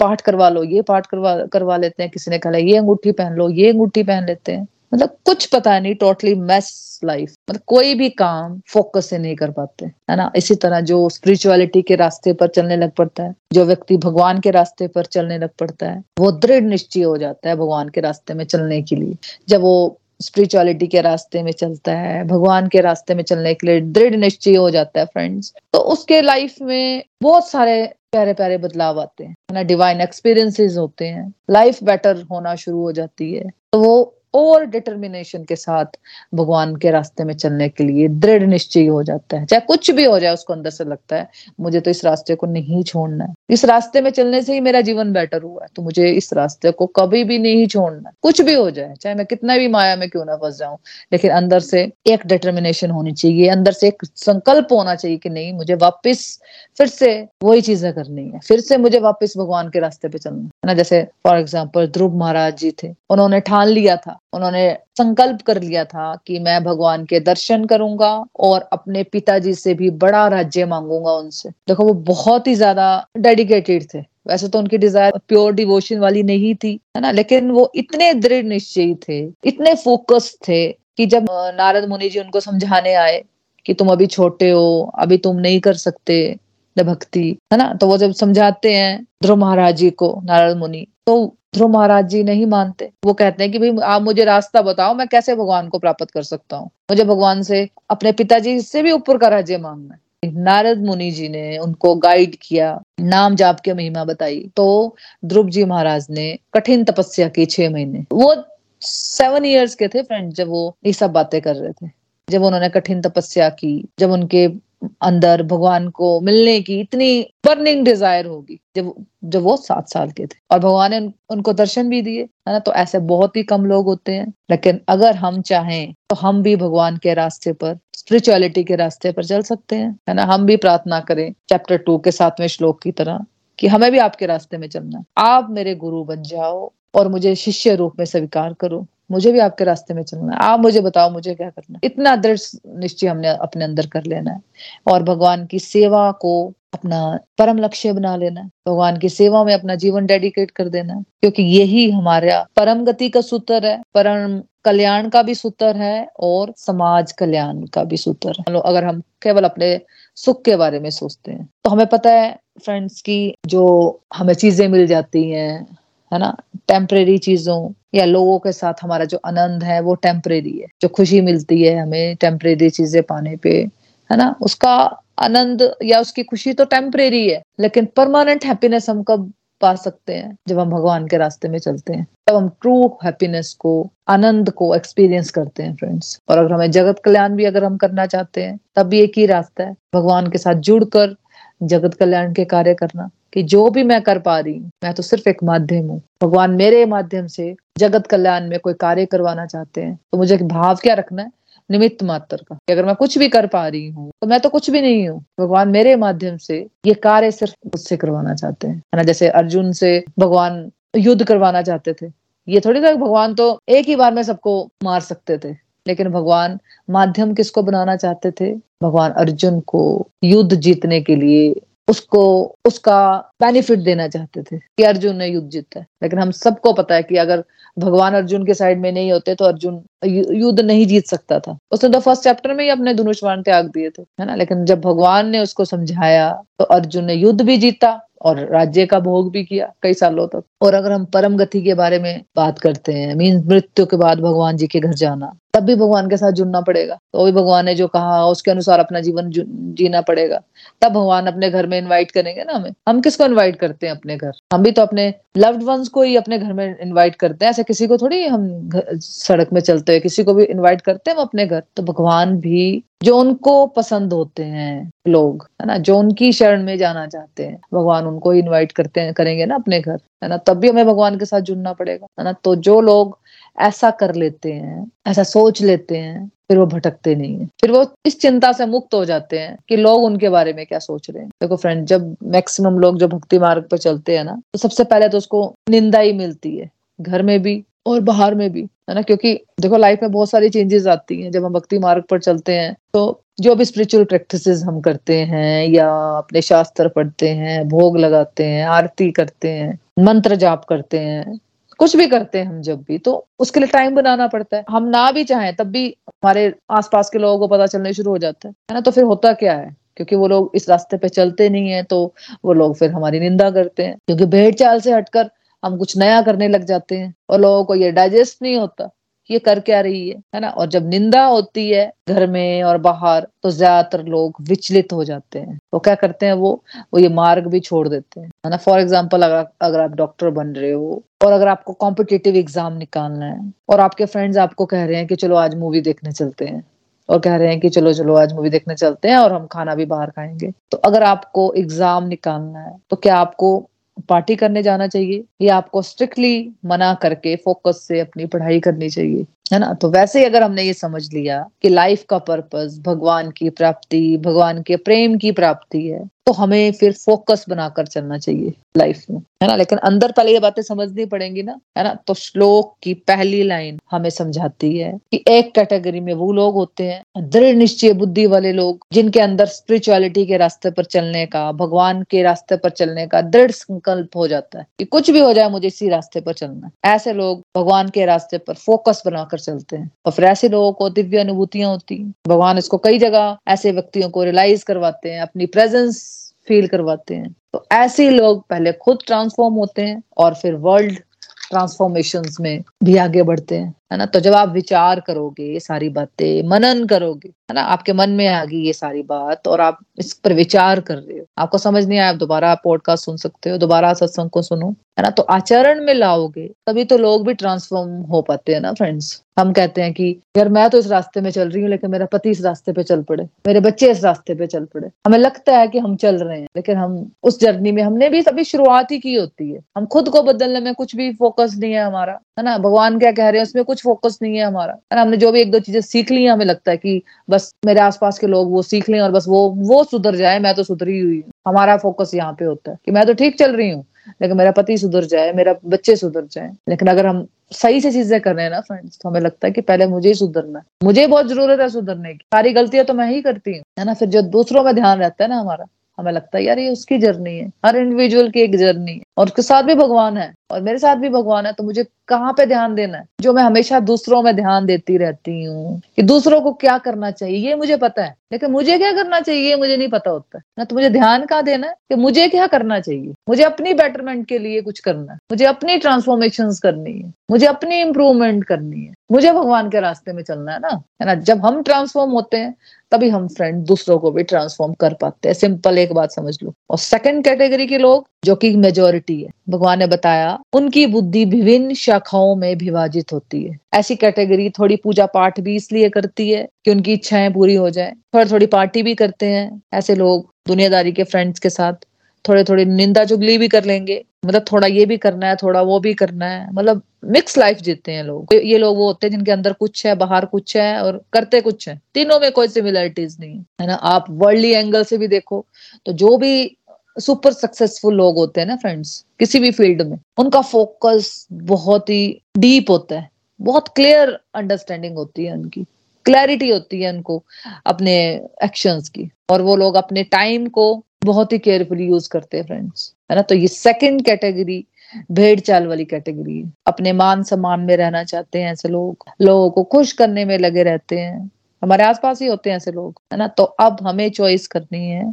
पाठ करवा लो, ये पाठ करवा करवा लेते हैं। किसी ने कहा ये अंगूठी पहन लो, ये अंगूठी पहन लेते हैं। मतलब कुछ पता नहीं टोटली मैस लाइफ मतलब कोई भी काम फोकस से नहीं कर पाते, है ना? इसी तरह जो स्पिरिचुअलिटी के रास्ते पर चलने लग पड़ता है, जो व्यक्ति भगवान के रास्ते पर चलने लग पड़ता है, वो दृढ़ निश्चय हो जाता है भगवान के रास्ते में चलने के लिए। जब वो स्पिरिचुअलिटी के रास्ते में चलता है, भगवान के रास्ते में चलने के लिए दृढ़ निश्चय हो जाता है फ्रेंड्स तो उसके लाइफ में बहुत सारे प्यारे प्यारे बदलाव आते हैं ना? डिवाइन एक्सपीरियंसेस होते हैं लाइफ बेटर होना शुरू हो जाती है तो वो और डिटर्मिनेशन के साथ भगवान के रास्ते में चलने के लिए दृढ़ निश्चय हो जाता है। चाहे कुछ भी हो जाए, उसको अंदर से लगता है, मुझे तो इस रास्ते को नहीं छोड़ना है। इस रास्ते में चलने से ही मेरा जीवन बेटर हुआ है तो मुझे इस रास्ते को कभी भी नहीं छोड़ना कुछ भी हो जाए, चाहे मैं कितना भी माया में क्यों ना फंस जाऊँ, लेकिन अंदर से एक डिटर्मिनेशन होनी चाहिए, अंदर से एक संकल्प होना चाहिए कि नहीं, मुझे वापिस फिर से वही चीज़ें करनी है, फिर से मुझे वापिस भगवान के रास्ते पे चलना है। ना, जैसे फॉर एग्ज़ाम्पल ध्रुव महाराज जी थे, उन्होंने ठान लिया था उन्होंने संकल्प कर लिया था कि मैं भगवान के दर्शन करूँगा और अपने पिताजी से भी बड़ा राज्य मांगूँगा उनसे। देखो, वो बहुत ही ज़्यादा डेडिकेटेड थे। वैसे तो उनकी डिज़ायर प्योर डिवोशन वाली नहीं थी, है ना? लेकिन वो इतने दृढ़ निश्चयी थे, इतने फोकस थे कि जब नारद मुनि जी उनको समझाने आए कि तुम अभी छोटे हो, अभी तुम नहीं कर सकते भक्ति, है ना? तो वो जब समझाते हैं ध्रुव महाराज जी को, नारद मुनि तो ध्रुव महाराज जी नहीं मानते। वो कहते हैं कि भाई, आप मुझे रास्ता बताओ, मैं कैसे भगवान को प्राप्त कर सकता हूँ? मुझे भगवान से, अपने पिताजी से भी ऊपर का राज्य मांगना है। नारद मुनि जी ने उनको गाइड किया, नाम जाप की महिमा बताई। तो ध्रुव जी महाराज ने कठिन तपस्या की छह महीने। वो सेवन इयर्स के थे फ्रेंड जब वो ये सब बातें कर रहे थे। जब उन्होंने कठिन तपस्या की, जब उनके अंदर भगवान को मिलने की इतनी बर्निंग डिज़ायर होगी जब जब वो सात साल के थे। और भगवान ने उन, उनको दर्शन भी दिए है ना? तो ऐसे बहुत ही कम लोग होते हैं। लेकिन अगर हम चाहें तो हम भी भगवान के रास्ते पर स्पिरिचुअलिटी के रास्ते पर चल सकते हैं है ना? हम भी प्रार्थना करें चैप्टर टू के सातवें श्लोक की तरह कि हमें भी आपके रास्ते में चलना आप मेरे गुरु बन जाओ और मुझे शिष्य रूप में स्वीकार करो। मुझे भी आपके रास्ते में चलना है। आप मुझे बताओ, मुझे क्या करना है? इतना दृढ़ निश्चय हमने अपने अंदर कर लेना है। और भगवान की सेवा को अपना परम लक्ष्य बना लेना है। भगवान की सेवा में अपना जीवन डेडिकेट कर देना क्योंकि यही हमारा परम गति का सूत्र है, परम कल्याण का भी सूत्र है और समाज कल्याण का भी सूत्र है। अगर हम केवल अपने सुख के बारे में सोचते हैं तो हमें पता है फ्रेंड्स की जो हमें चीज़ें मिल जाती हैं है ना टेम्परेरी चीज़ों या लोगों के साथ हमारा जो आनंद है, वो टेम्परेरी है। जो खुशी मिलती है हमें टेम्परेरी चीज़ें पाने पे, है ना, उसका आनंद या उसकी खुशी तो टेम्परेरी है, लेकिन परमानेंट हैप्पीनेस हम कब पा सकते हैं? जब हम भगवान के रास्ते में चलते हैं। तब हम ट्रू हैप्पीनेस को, आनंद को एक्सपीरियंस करते हैं फ्रेंड्स और अगर हमें जगत कल्याण भी अगर हम करना चाहते हैं, तब भी एक ही रास्ता है, भगवान के साथ जुड़कर जगत कल्याण के कार्य करना। कि जो भी मैं कर पा रही हूँ, मैं तो सिर्फ़ एक माध्यम हूँ। भगवान मेरे माध्यम से जगत कल्याण में कोई कार्य करवाना चाहते हैं तो मुझे भाव क्या रखना है? निमित्त मात्र का। कि अगर मैं कुछ भी कर पा रही हूँ तो मैं तो कुछ भी नहीं हूँ। भगवान मेरे माध्यम से ये कार्य सिर्फ़ मुझसे करवाना चाहते हैं। है ना? जैसे अर्जुन से भगवान युद्ध करवाना चाहते थे। ये थोड़ी था भगवान तो एक ही बार में सबको मार सकते थे। लेकिन भगवान माध्यम किसको बनाना चाहते थे? भगवान अर्जुन को युद्ध जीतने के लिए उसको, उसका बेनिफिट देना चाहते थे कि अर्जुन ने युद्ध जीता है। लेकिन हम सबको पता है कि अगर भगवान अर्जुन के साइड में नहीं होते तो अर्जुन युद्ध नहीं जीत सकता था। उसने तो फ़र्स्ट चैप्टर में ही अपने धनुष्वान त्याग दिए थे, है ना? लेकिन जब भगवान ने उसको समझाया तो अर्जुन ने युद्ध भी जीता। और राज्य का भोग भी किया कई सालों तक। और अगर हम परम गति के बारे में बात करते हैं मीन मृत्यु के बाद भगवान जी के घर जाना, तब भी भगवान के साथ जुड़ना पड़ेगा। तो भी भगवान ने जो कहा, उसके अनुसार अपना जीवन जीना पड़ेगा। तब भगवान अपने घर में इनवाइट करेंगे ना हमें। हम किसको इनवाइट करते हैं अपने घर? हम भी तो अपने लव्ड वंस को ही अपने घर में इनवाइट करते हैं। ऐसे किसी को थोड़ी हम सड़क में चलते हैं, किसी को भी इनवाइट करते हैं हम अपने घर। तो भगवान भी जो उनको पसंद होते हैं लोग, है ना, जो उनकी शरण में जाना चाहते हैं, भगवान उनको ही इनवाइट करते हैं, करेंगे ना अपने घर, है ना, तब भी हमें भगवान के साथ जुड़ना पड़ेगा, है ना। तो जो लोग ऐसा कर लेते हैं, ऐसा सोच लेते हैं फिर वो भटकते नहीं है। फिर वो इस चिंता से मुक्त हो जाते हैं कि लोग उनके बारे में क्या सोच रहे हैं। देखो फ्रेंड जब मैक्सिमम लोग जो भक्ति मार्ग पर चलते हैं ना तो सबसे पहले तो उसको निंदा ही मिलती है, घर में भी और बाहर में भी, है ना? क्योंकि देखो लाइफ में बहुत सारी चेंजेस आती हैं। जब हम भक्ति मार्ग पर चलते हैं तो जो भी स्पिरिचुअल प्रैक्टिसेस हम करते हैं या अपने शास्त्र पढ़ते हैं, भोग लगाते हैं, आरती करते हैं, मंत्र जाप करते हैं कुछ भी करते हैं हम जब भी तो उसके लिए टाइम बनाना पड़ता है। हम ना भी चाहें, तब भी हमारे आसपास के लोगों को पता चलने शुरू हो जाता है। ना? तो फिर होता क्या है? क्योंकि वो लोग इस रास्ते पे चलते नहीं है तो वो लोग फिर हमारी निंदा करते हैं। क्योंकि भेड़ चाल से हटकर हम कुछ नया करने लग जाते हैं और लोगों को ये डाइजेस्ट नहीं होता। ये कर क्या रही है है ना? और जब निंदा होती है घर में और बाहर तो ज़्यादातर लोग विचलित हो जाते हैं। तो क्या करते हैं वो? वो ये मार्ग भी छोड़ देते हैं। है ना? फॉर एग्ज़ाम्पल अगर अगर आप डॉक्टर बन रहे हो, और अगर आपको कॉम्पिटेटिव एग्ज़ाम निकालना है, और आपके फ्रेंड्स आपको कह रहे हैं कि चलो आज मूवी देखने चलते हैं, और कह रहे हैं कि चलो चलो आज मूवी देखने चलते हैं, और हम खाना भी बाहर खाएँगे तो अगर आपको एग्ज़ाम निकालना है तो क्या आपको पार्टी करने जाना चाहिए, या आपको स्ट्रिक्टली मना करके फोकस से अपनी पढ़ाई करनी चाहिए? है ना? तो वैसे ही अगर हमने ये समझ लिया कि लाइफ का पर्पस भगवान की प्राप्ति, भगवान के प्रेम की प्राप्ति है तो हमें फिर फोकस बनाकर चलना चाहिए लाइफ में, है ना? लेकिन अंदर पहले ये बातें समझनी पड़ेंगी ना, है ना? तो श्लोक की पहली लाइन हमें समझाती है कि एक कैटेगरी में वो लोग होते हैं, दृढ़ निश्चय बुद्धि वाले लोग, जिनके अंदर स्पिरिचुअलिटी के रास्ते पर चलने का, भगवान के रास्ते पर चलने का दृढ़ संकल्प हो जाता है कि कुछ भी हो जाए मुझे इसी रास्ते पर चलना ऐसे लोग भगवान के रास्ते पर फोकस बनाकर चलते हैं। और फिर ऐसे लोगों को दिव्य अनुभूतियाँ होती भगवान इसको कई जगह ऐसे व्यक्तियों को रियलाइज़ करवाते हैं, अपनी प्रेजेंस फील करवाते हैं। तो ऐसे लोग पहले खुद ट्रांसफॉर्म होते हैं और फिर वर्ल्ड ट्रांसफॉर्मेशन में भी आगे बढ़ते हैं। है ना? तो जब आप विचार करोगे ये सारी बातें, मनन करोगे, है ना? आपके मन में आ गई ये सारी बात और आप इस पर विचार कर रहे हो। आपको समझ नहीं आया, आप दोबारा पॉडकास्ट सुन सकते हो, दोबारा सत्संग को सुनो, है ना? तो आचरण में लाओगे, तभी तो लोग भी ट्रांसफॉर्म हो पाते हैं ना फ्रेंड्स हम कहते हैं कि, यार, मैं तो इस रास्ते में चल रही हूँ, लेकिन मेरा पति इस रास्ते पे चल पड़े, मेरे बच्चे इस रास्ते पे चल पड़े। हमें लगता है कि हम चल रहे हैं, लेकिन हम, उस जर्नी में हमने भी सभी शुरुआत ही की होती है। हम खुद को बदलने में कुछ भी फोकस नहीं है हमारा, है ना? भगवान क्या कह रहे हैं, उसमें कुछ फोकस नहीं है हमारा। ना हमने जो भी एक दो चीज़ें सीख ली हमें लगता है कि बस मेरे आसपास के लोग वो सीख लें और बस वो वो सुधर जाए, मैं तो सुधरी हुई हूँ। हमारा फोकस यहाँ पे होता है कि मैं तो ठीक चल रही हूँ, लेकिन मेरा पति सुधर जाए, मेरा बच्चे सुधर जाए। लेकिन अगर हम सही से चीज़ें कर रहे हैं ना फ्रेंड्स तो हमें लगता है कि पहले मुझे ही सुधरना है। मुझे बहुत ज़रूरत है सुधरने की। सारी गलतियाँ तो मैं ही करती हूँ, है ना? फिर जो दूसरों में ध्यान रहता है ना हमारा हमें लगता है, यार, ये उसकी जर्नी है, हर इंडिविजुअल की एक जर्नी है, और उसके साथ भी भगवान है, और मेरे साथ भी भगवान है तो मुझे कहाँ पे ध्यान देना है? जो मैं हमेशा दूसरों में ध्यान देती रहती हूँ कि दूसरों को क्या करना चाहिए, ये मुझे पता है, लेकिन मुझे क्या करना चाहिए, ये मुझे नहीं पता होता ना तो मुझे ध्यान कहाँ देना है कि मुझे क्या करना चाहिए? मुझे अपनी बेटरमेंट के लिए कुछ करना है, मुझे अपनी ट्रांसफॉर्मेशन करनी है, मुझे अपनी इम्प्रूवमेंट करनी है, मुझे भगवान के रास्ते में चलना है ना? है ना? जब हम ट्रांसफॉर्म होते हैं तभी हम फ्रेंड दूसरों को भी ट्रांसफॉर्म कर पाते हैं। सिंपल एक बात समझ लो। और सेकंड कैटेगरी के लोग, जो कि मेजोरिटी है। भगवान ने बताया, उनकी बुद्धि विभिन्न शाखाओं में विभाजित होती है। ऐसी कैटेगरी थोड़ी पूजा पाठ भी इसलिए करती है कि उनकी इच्छाएँ पूरी हो जाए। थोड़ी थोड़ी पार्टी भी करते हैं ऐसे लोग, दुनियादारी के फ्रेंड्स के साथ। थोड़े थोड़ी निंदा चुगली भी कर लेंगे मतलब थोड़ा ये भी करना है, थोड़ा वो भी करना है मतलब मिक्स लाइफ जीते हैं लोग। ये लोग वो होते हैं जिनके अंदर कुछ है, बाहर कुछ है और करते कुछ है। तीनों में कोई सिमिलरिटीज नहीं है ना? आप वर्ल्डली एंगल से भी देखो तो जो भी सुपर सक्सेसफुल लोग होते हैं ना फ्रेंड्स किसी भी फ़ील्ड में, उनका फोकस बहुत ही डीप होता है। बहुत क्लियर अंडरस्टैंडिंग होती है उनकी क्लैरिटी होती है उनको अपने एक्शंस की। और वो लोग अपने टाइम को बहुत ही केयरफुली यूज़ करते हैं फ्रेंड्स है ना? तो ये सेकंड कैटेगरी भेड़ चाल वाली कैटेगरी अपने मान सम्मान में रहना चाहते हैं ऐसे लोग, लोगों को खुश करने में लगे रहते हैं। हमारे आसपास ही होते हैं ऐसे लोग, है ना? तो अब हमें चॉइस करनी है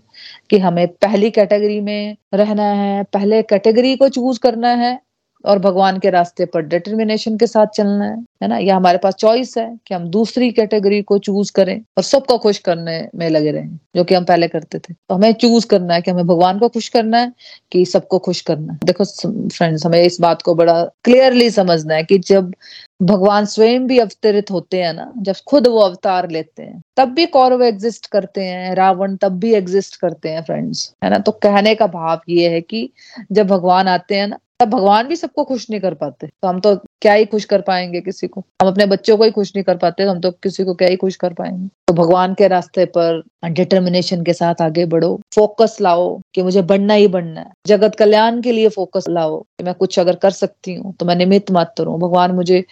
कि हमें पहली कैटेगरी में रहना है, पहले कैटेगरी को चूज़ करना है और भगवान के रास्ते पर डिटर्मिनेशन के साथ चलना है है ना? या हमारे पास चॉइस है कि हम दूसरी कैटेगरी को चूज़ करें और सबको खुश करने में लगे रहे, जो कि हम पहले करते थे। तो हमें चूज़ करना है कि हमें भगवान को खुश करना है कि सबको खुश करना है। देखो फ्रेंड्स हमें इस बात को बड़ा क्लियरली समझना है कि जब भगवान स्वयं भी अवतरित होते हैं ना, जब खुद वो अवतार लेते हैं, तब भी कौरव एग्जिस्ट करते हैं, रावण तब भी एग्जिस्ट करते हैं फ्रेंड्स है ना? तो कहने का भाव ये है कि जब भगवान आते हैं ना, तब भगवान भी सबको खुश नहीं कर पाते। तो हम तो क्या ही खुश कर पाएँगे किसी को? हम अपने बच्चों को ही खुश नहीं कर पाते, हम तो किसी को क्या ही खुश कर पाएँगे? तो भगवान के रास्ते पर डिटर्मिनेशन के साथ आगे बढ़ो। फोकस लाओ कि मुझे बढ़ना ही बढ़ना है। जगत कल्याण के लिए फोकस लाओ कि मैं कुछ अगर कर सकती हूँ तो मैं निमित्त मात्र हूँ। भगवान मुझे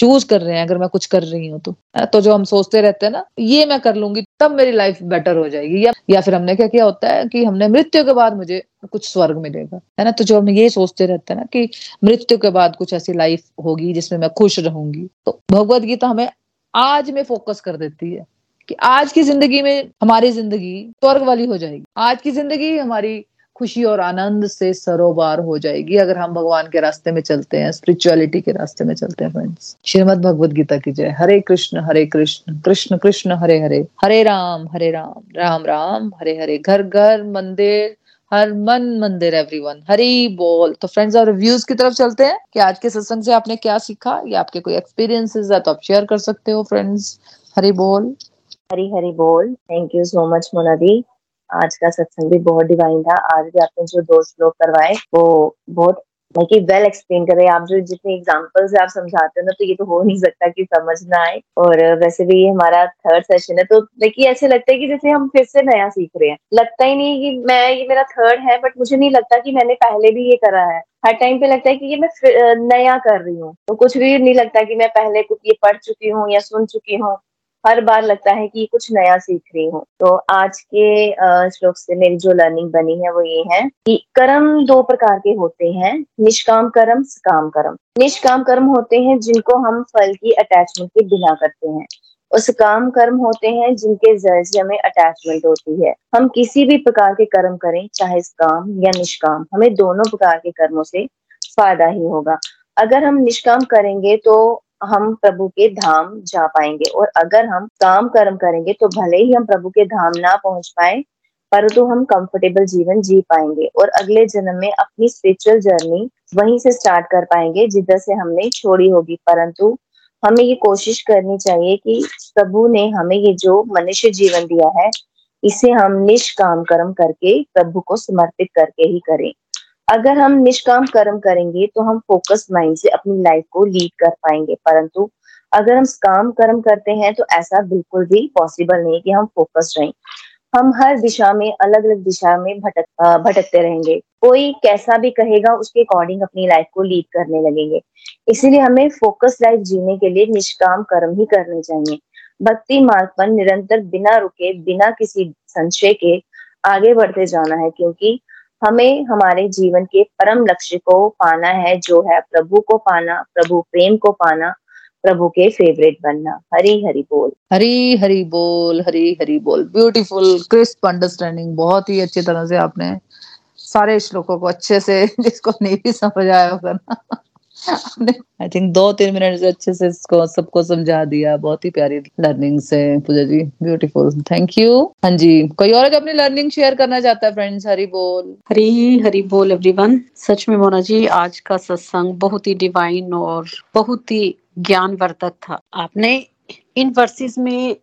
चूज़ कर रहे हैं, अगर मैं कुछ कर रही हूँ तो। तो जो हम सोचते रहते हैं ना, ये मैं कर लूँगी, तब मेरी लाइफ बेटर हो जाएगी। या या फिर हमने क्या किया होता है कि हमने मृत्यु के बाद मुझे कुछ स्वर्ग मिलेगा, है ना? तो जो हम ये सोचते रहते हैं ना कि मृत्यु के बाद कुछ ऐसी लाइफ होगी जिसमें मैं खुश रहूँगी। तो भगवत गीता हमें आज में फोकस कर देती है कि आज की ज़िंदगी में हमारी ज़िंदगी स्वर्ग वाली हो जाएगी। आज की ज़िंदगी हमारी खुशी और आनंद से सरोबार हो जाएगी, अगर हम भगवान के रास्ते में चलते हैं स्पिरिचुअलिटी के रास्ते में चलते हैं फ्रेंड्स श्रीमद भगवत गीता की जय। हरे कृष्ण हरे कृष्ण कृष्ण कृष्ण, हरे हरे। हरे राम हरे राम राम राम, हरे हरे। घर घर, मंदिर, हर मन, मंदिर एवरीवन हरी बोल। तो फ्रेंड्स और रिव्यूज़ की तरफ़ चलते हैं कि आज के सत्संग से आपने क्या सीखा? या आपके कोई एक्सपीरियंसेस है तो आप शेयर कर सकते हो फ्रेंड्स हरी बोल। हरी हरी बोल। Thank you so much Monadi आज का सत्संग भी बहुत डिवाइन था। आज भी आपने जो दो श्लोक करवाए, वो बहुत लाइक वेल एक्सप्लेन करे आप जो जितने एग्ज़ाम्पल से आप समझाते हो ना तो ये तो हो नहीं सकता कि समझ ना आए। और वैसे भी हमारा थर्ड सेशन है तो देखिए ऐसे लगता है कि जैसे हम फिर से नया सीख रहे हैं। लगता ही नहीं कि मैं, ये मेरा थर्ड है बट मुझे नहीं लगता कि मैंने पहले भी ये करा है। हर टाइम पे लगता है कि ये मैं नया कर रही हूँ। तो कुछ भी नहीं लगता कि मैं पहले कुछ ये पढ़ चुकी हूँ या सुन चुकी हूँ। हर बार लगता है कि कुछ नया सीख रही हूँ। तो आज के श्लोक से मेरी जो लर्निंग बनी है वो ये है कि कर्म दो प्रकार के होते हैं, निष्काम कर्म, सकाम कर्म। निष्काम कर्म होते हैं जिनको हम फल की अटैचमेंट के बिना करते हैं और सकाम कर्म होते हैं जिनके ज़रिए हमें अटैचमेंट होती है। हम किसी भी प्रकार के कर्म करें, चाहे काम या निष्काम, हमें दोनों प्रकार के कर्मों से फ़ायदा ही होगा। अगर हम निष्काम करेंगे तो हम प्रभु के धाम जा पाएँगे। और अगर हम काम कर्म करेंगे तो भले ही हम प्रभु के धाम ना पहुँच पाए परंतु हम कंफर्टेबल जीवन जी पाएँगे। और अगले जन्म में अपनी स्पिरिचुअल जर्नी वहीं से स्टार्ट कर पाएँगे, जिधर से हमने छोड़ी होगी। परंतु हमें ये कोशिश करनी चाहिए कि प्रभु ने हमें ये जो मनुष्य जीवन दिया है, इसे हम निष्काम कर्म करके प्रभु को समर्पित करके ही करें। अगर हम निष्काम कर्म करेंगे तो हम फोकस माइंड से अपनी लाइफ को लीड कर पाएँगे। परंतु अगर हम काम कर्म करते हैं तो ऐसा बिल्कुल भी पॉसिबल नहीं कि हम फोकस रहें। हम हर दिशा में अलग अलग दिशा में भटक भटकते रहेंगे। कोई कैसा भी कहेगा, उसके अकॉर्डिंग अपनी लाइफ को लीड करने लगेंगे। इसीलिए हमें फोकस लाइफ जीने के लिए निष्काम कर्म ही करने चाहिए। भक्ति मार्ग पर निरंतर बिना रुके, बिना किसी संशय के आगे बढ़ते जाना है, क्योंकि हमें हमारे जीवन के परम लक्ष्य को पाना है, जो है प्रभु को पाना, प्रभु प्रेम को पाना, प्रभु के फेवरेट बनना। हरी हरी बोल। हरी हरी बोल, हरी हरी बोल। ब्यूटीफुल क्रिस्प अंडरस्टैंडिंग बहुत ही अच्छी तरह से आपने सारे श्लोकों को अच्छे से, [laughs] जिसको नहीं भी समझ आया होगा ना। आई थिंक दो तीन मिनट से अच्छे से इसको सबको समझा दिया। बहुत ही प्यारी लर्निंग से Pooja ji. Beautiful thank you हाँ जी। कोई और जो अपनी लर्निंग शेयर करना चाहता है फ्रेंड्स हरी बोल। हरी हरी बोल एवरीवन सच में मोना जी, आज का सत्संग बहुत ही डिवाइन और बहुत ही ज्ञानवर्धक था। आपने इन वर्सेस में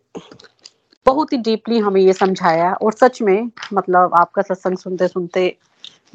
बहुत ही डीपली हमें ये समझाया और सच में मतलब आपका सत्संग सुनते सुनते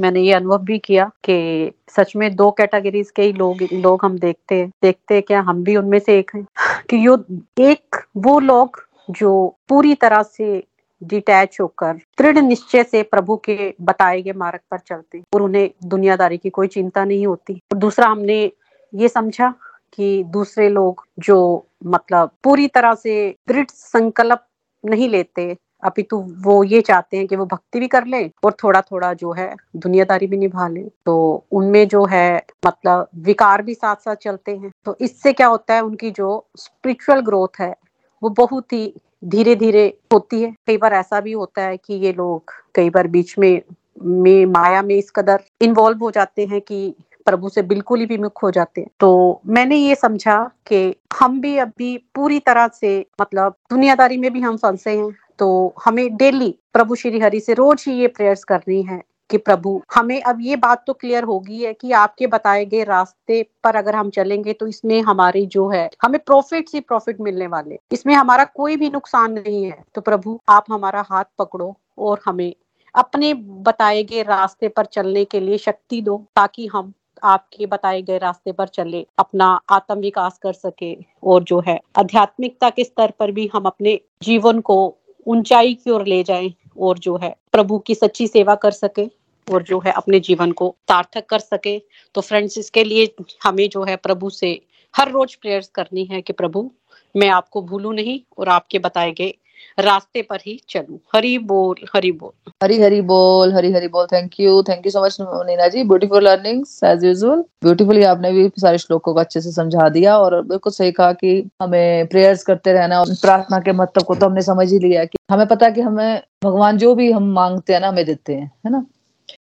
मैंने ये अनुभव भी किया कि सच में दो कैटेगरीज के ही लोग लोग हम देखते हैं देखते हैं क्या हम भी उनमें से एक हैं। [laughs] कि यो, एक वो लोग जो पूरी तरह से डिटैच होकर, दृढ़ निश्चय से प्रभु के बताए गए मार्ग पर चलते और उन्हें दुनियादारी की कोई चिंता नहीं होती। और दूसरा हमने ये समझा कि दूसरे लोग जो मतलब पूरी तरह से दृढ़ संकल्प नहीं लेते अपितु वो ये चाहते हैं कि वो भक्ति भी कर ले और थोड़ा थोड़ा जो है दुनियादारी भी निभा ले। तो उनमें जो है मतलब विकार भी साथ साथ चलते हैं। तो इससे क्या होता है, उनकी जो स्पिरिचुअल ग्रोथ है, वो बहुत ही धीरे धीरे होती है। कई बार ऐसा भी होता है कि ये लोग कई बार बीच में में माया में इस कदर इन्वॉल्व हो जाते हैं कि प्रभु से बिल्कुल ही विमुख हो जाते हैं। तो मैंने ये समझा कि हम भी अभी पूरी तरह से मतलब दुनियादारी में भी हम फंसे हैं। तो हमें डेली प्रभु श्री हरि से रोज ही ये प्रेयर्स करनी है कि प्रभु, हमें अब ये बात तो क्लियर होगी है कि आपके बताए गए रास्ते पर अगर हम चलेंगे तो इसमें हमारी जो है, हमें प्रॉफिट ही प्रॉफिट मिलने वाले। इसमें हमारा कोई भी नुकसान नहीं है। तो प्रभु, आप हमारा हाथ पकड़ो और हमें अपने बताए गए रास्ते पर चलने के लिए शक्ति दो, ताकि हम आपके बताए गए रास्ते पर चले, अपना आत्म विकास कर सके और जो है, आध्यात्मिकता के स्तर पर भी हम अपने जीवन को ऊंचाई की ओर ले जाए और जो है प्रभु की सच्ची सेवा कर सके और जो है अपने जीवन को सार्थक कर सके। तो फ्रेंड्स इसके लिए हमें जो है प्रभु से हर रोज प्रेयर्स करनी है कि प्रभु, मैं आपको भूलू नहीं और आपके बताए गए रास्ते पर ही चलूँ। हरी बोल हरी बोल। हरी हरी बोल, हरी हरी बोल। Thank you thank you so much Neena ji. Beautiful learnings as usual beautifully आपने भी सारे श्लोकों को अच्छे से समझा दिया और बिल्कुल सही कहा कि हमें प्रेयर्स करते रहना और प्रार्थना के महत्व को तो हमने समझ ही लिया कि हमें पता है कि हमें भगवान जो भी हम मांगते हैं ना, हमें देते हैं, है ना?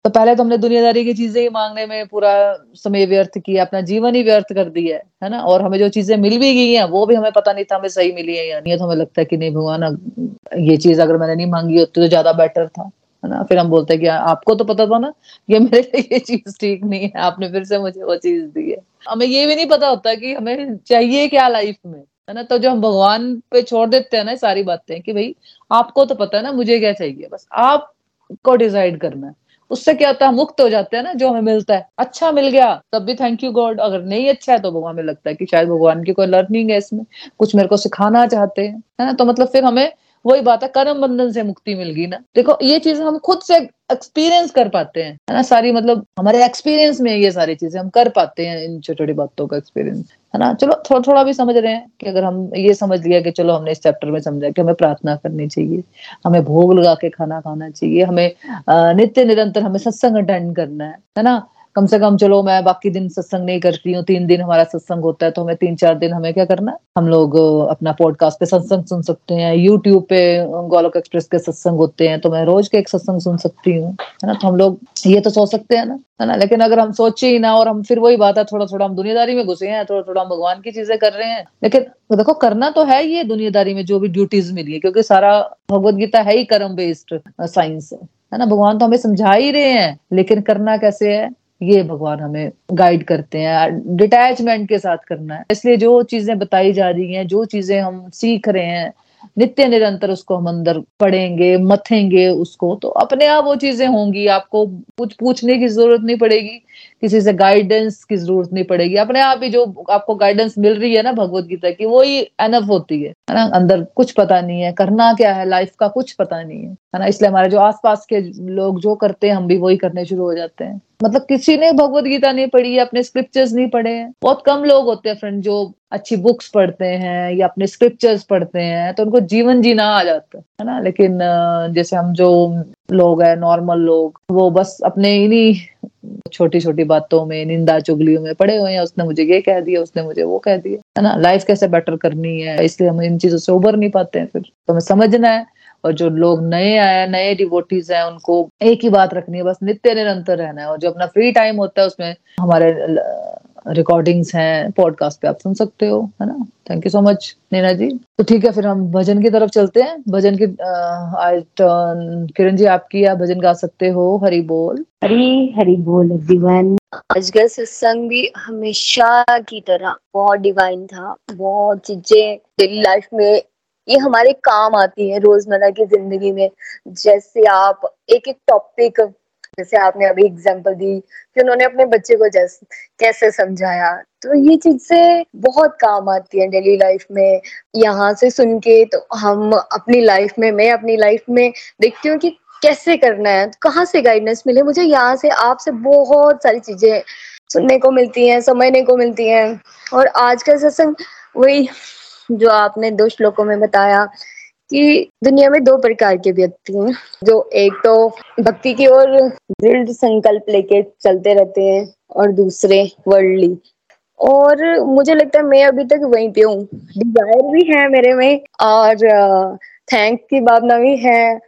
तो पहले तो हमने दुनियादारी की चीज़ें ही मांगने में पूरा समय व्यर्थ किया, अपना जीवन ही व्यर्थ कर दिया है ना? और हमें जो चीज़ें मिल भी गई हैं, वो भी हमें पता नहीं था हमें सही मिली है या नहीं तो हमें लगता है कि नहीं भगवान ये चीज़ अगर मैंने नहीं मांगी होती तो ज़्यादा बेटर था, है ना? फिर हम बोलते हैं कि आपको तो पता था ना, ये मेरे लिए ये चीज़ ठीक नहीं है, आपने फिर से मुझे वो चीज़ दी है। हमें ये भी नहीं पता होता कि हमें चाहिए क्या लाइफ में, है ना? तो जो हम भगवान पे छोड़ देते हैं ना सारी बातें कि भाई, आपको तो पता है ना मुझे क्या चाहिए, बस आपको डिसाइड करना है। उससे क्या होता है मुक्त हो जाते हैं ना, जो हमें मिलता है। अच्छा मिल गया, तब भी थैंक यू गॉड अगर नहीं अच्छा है तो भगवान में लगता है कि शायद भगवान की कोई लर्निंग है इसमें। कुछ मेरे को सिखाना चाहते हैं, है ना? तो मतलब फिर हमें वही बात है, कर्म बंधन से मुक्ति मिल गई ना। देखो, ये चीज़ हम खुद से एक्सपीरियंस कर पाते हैं, है ना? सारी मतलब हमारे एक्सपीरियंस में ये सारी चीज़ें हम कर पाते हैं, इन छोटी छोटी बातों का एक्सपीरियंस है ना? चलो थोड़ा थोड़ा भी समझ रहे हैं कि अगर हम ये समझ लिया कि चलो, हमने इस चैप्टर में समझा कि हमें प्रार्थना करनी चाहिए, हमें भोग लगा के खाना खाना चाहिए, हमें नित्य निरंतर हमें सत्संग अटेंड करना है है ना? कम से कम चलो मैं बाकी दिन सत्संग नहीं करती हूँ, तीन दिन हमारा सत्संग होता है तो हमें तीन चार दिन हमें क्या करना है? हम लोग अपना पॉडकास्ट पे सत्संग सुन सकते हैं यूट्यूब पे गोलोक एक्सप्रेस के सत्संग होते हैं तो मैं रोज के एक सत्संग सुन सकती हूँ, है ना? तो हम लोग ये तो सोच सकते हैं ना, है ना? लेकिन अगर हम सोचे ही ना, और हम फिर वही बात है थोड़ा थोड़ा हम दुनियादारी में घुसे हैं थोड़ा थोड़ा हम भगवान की चीज़ें कर रहे हैं, लेकिन देखो, करना तो है ये दुनियादारी में, जो भी ड्यूटीज़ मिली है, क्योंकि सारा भगवदगीता है ही कर्म बेस्ड साइंस है है ना? भगवान तो हमें समझा ही रहे हैं, लेकिन करना कैसे है? ये भगवान हमें गाइड करते हैं डिटैचमेंट के साथ करना है। इसलिए जो चीज़ें बताई जा रही हैं, जो चीज़ें हम सीख रहे हैं, नित्य निरंतर उसको हम अंदर पढ़ेंगे, मथेंगे उसको तो अपने आप वो चीज़ें होंगी। आपको कुछ पूछने की ज़रूरत नहीं पड़ेगी, किसी से गाइडेंस की ज़रूरत नहीं पड़ेगी। अपने आप ही जो आपको गाइडेंस मिल रही है ना भगवत गीता की वो ही एनफ होती है है ना? अंदर कुछ पता नहीं है, करना क्या है लाइफ का कुछ पता नहीं है ना? इसलिए हमारे जो आसपास के लोग जो करते हैं, हम भी वही करने शुरू हो जाते हैं। मतलब किसी ने भगवत गीता नहीं पढ़ी है अपने स्क्रिप्चर्स नहीं पढ़े हैं। बहुत कम लोग होते हैं फ्रेंड जो अच्छी बुक्स पढ़ते हैं या अपने स्क्रिप्चर्स पढ़ते हैं तो उनको जीवन जीना आ जाता है ना? लेकिन जैसे हम जो लोग हैं नॉर्मल लोग, वो बस अपने इन्हीं छोटी छोटी बातों में, निंदा चुगलियों में पड़े हुए हैं। उसने मुझे ये कह दिया, उसने मुझे वो कह दिया, है ना? लाइफ कैसे बेटर करनी है? इसलिए हम इन चीज़ों से उबर नहीं पाते हैं फिर। तो हमें समझना है और जो लोग नए आए नए डिवोटीज हैं उनको एक ही बात रखनी है बस नित्य निरंतर रहना है। और जो अपना फ्री टाइम होता है उसमें हमारे रिकॉर्डिंग्स हैं पॉडकास्ट पे आप सुन सकते हो है ना? Thank you so much Neena ji. तो ठीक है फिर हम भजन की तरफ़ चलते हैं। भजन की आज किरण जी आपकी आप भजन गा सकते हो हरी बोल। हरी हरी बोल डिवाइन आज का सत्संग भी हमेशा की तरह बहुत डिवाइन था। बहुत चीज़ें डेली लाइफ में ये हमारे काम आती है रोज़मर्रा की ज़िंदगी में। जैसे आप एक एक टॉपिक जैसे आपने अभी एग्जांपल दी कि उन्होंने अपने बच्चे को जैसे, कैसे समझाया तो ये चीज़ से बहुत काम आती है डेली लाइफ में। यहाँ से सुन के तो हम अपनी लाइफ में, मैं अपनी लाइफ में देखती हूँ कि कैसे करना है तो कहाँ से गाइडेंस मिले। मुझे यहाँ से आपसे बहुत सारी चीज़ें सुनने को मिलती हैं, समझने को मिलती हैं। और आज का सत्संग वही जो आपने दो श्लोकों में बताया कि दुनिया में दो प्रकार के व्यक्ति हैं, जो एक तो भक्ति की ओर दृढ़ संकल्प लेके चलते रहते हैं और दूसरे वर्ल्डली और मुझे लगता है मैं अभी तक वहीं पे हूँ। डिज़ायर भी है मेरे में और थैंक की भावना भी है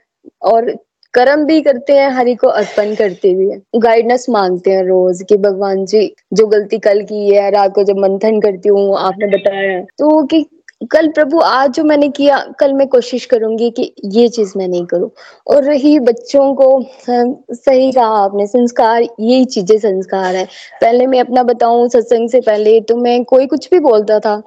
और कर्म भी करते हैं, हरि को अर्पण करते भी है। गाइडनेस मांगते हैं रोज कि भगवान जी, जो गलती कल की है, रात को जब मंथन करती हूँ, आपने बताया तो कि कल प्रभु, आज जो मैंने किया, कल मैं कोशिश करूँगी कि ये चीज़ मैं नहीं करूँ। और रही बच्चों को सही कहा आपने, संस्कार, यही चीज़ें संस्कार है। पहले मैं अपना बताऊँ, सत्संग से पहले तो मैं कोई कुछ भी बोलता था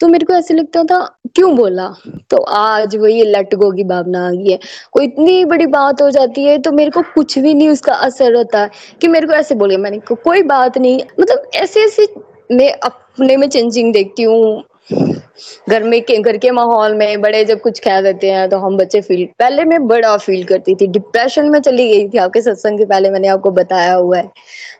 तो मेरे को ऐसे लगता था, क्यों बोला? तो आज वो ये लट गो की भावना आ गई है। कोई इतनी बड़ी बात हो जाती है तो मेरे को कुछ भी नहीं उसका असर होता है कि मेरे को ऐसे बोले मैंने को कोई बात नहीं। मतलब ऐसे ऐसे मैं अपने में चेंजिंग देखती हूँ। घर में घर के माहौल में बड़े जब कुछ कह देते हैं तो हम बच्चे फील पहले मैं बड़ा फील करती थी। डिप्रेशन में चली गई थी आपके सत्संग के पहले मैंने आपको बताया हुआ है।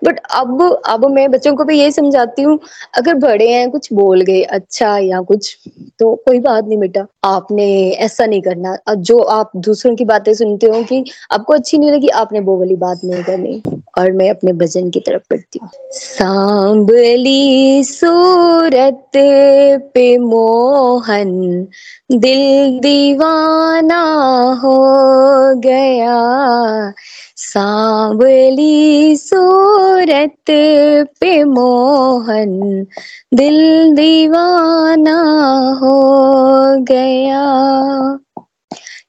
बट अब अब मैं बच्चों को भी यही समझाती हूँ, अगर बड़े हैं, कुछ बोल गए अच्छा या कुछ तो कोई बात नहीं बेटा। आपने ऐसा नहीं करना। जो आप दूसरों की बातें सुनते हो कि आपको अच्छी नहीं लगी, आपने वो वाली बात नहीं करनी। और मैं अपने भजन की तरफ़ बढ़ती हूँ। सांबली सूरत पे मोहन दिल दीवाना हो गया। सांवली सूरत पे मोहन दिल दीवाना हो गया।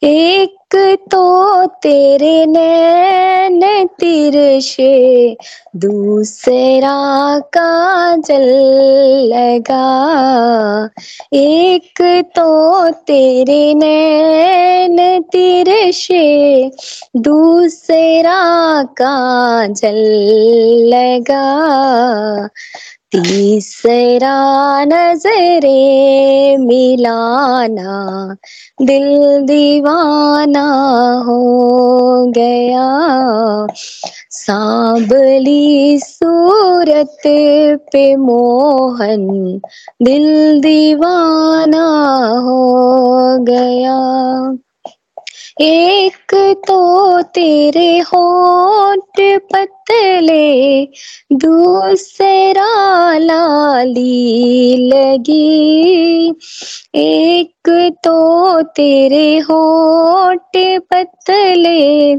एक तो तेरे नैन तिरशे दूसरा का जल लगा। एक तो तेरे नैन तिरशे दूसरा का जल लगा। तीसरा नजरे मिलाना, दिल दीवाना हो गया। सांबली सूरत पे मोहन, दिल दीवाना हो गया। एक तो तेरे होठ पतले, दूसरा लाली लगी। एक तो तेरे होठ पतले,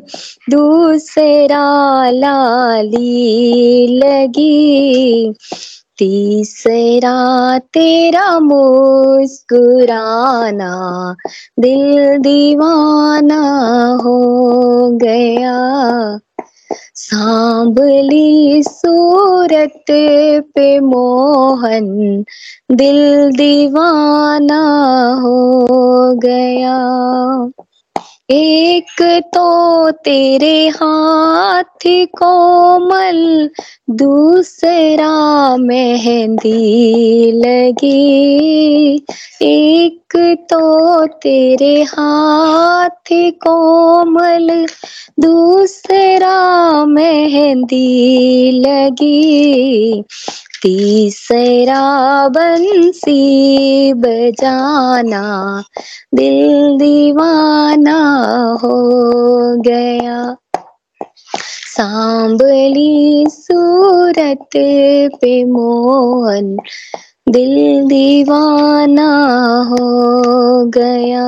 दूसरा लाली लगी। तीसरा तेरा मुस्कुराना, दिल दीवाना हो गया। सांबली सूरत पे मोहन, दिल दीवाना हो गया। एक तो तेरे हाथ कोमल, दूसरा मेहंदी लगी। एक तो तेरे हाथ कोमल, दूसरा मेहंदी लगी। तीसरा बंसी बजाना दिल दीवाना हो गया। सांबली सूरत पे मोहन, दिल दीवाना हो गया।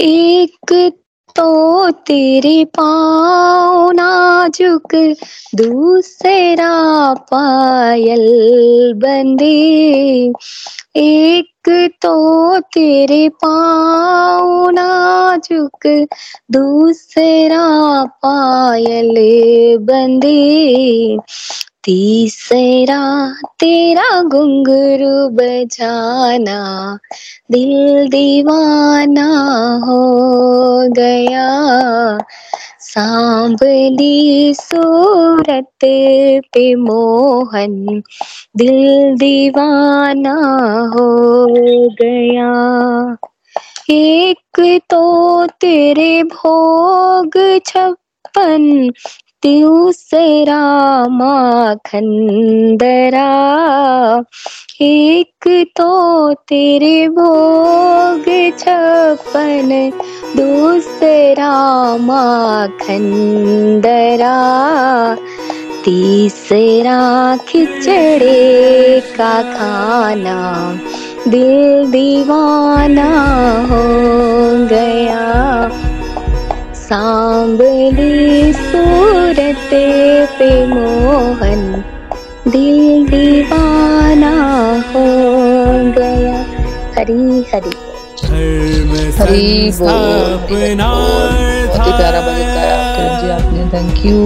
एक तो तेरे पाँव नाजुक, दूसरा पायल बंदे। एक तो तेरे पाँव नाजुक, दूसरा पायल बंदे। तीसरा तेरा घुंघरू बजाना, दिल दीवाना हो गया। सांबली सूरत पे मोहन, दिल दीवाना हो गया। एक तो तेरे भोग दूसरा माखन दरा एक तो तेरे भोग छप्पन, दूसरा माखन दरा तीसरा खिचड़े का खाना, दिल दीवाना हो गया। सांबली सूरत पे मोहन दिल दीवाना हो गया। हरी हरी। हरी बहुत ही प्यारा भजन गाया किरण जी आपने। Thank you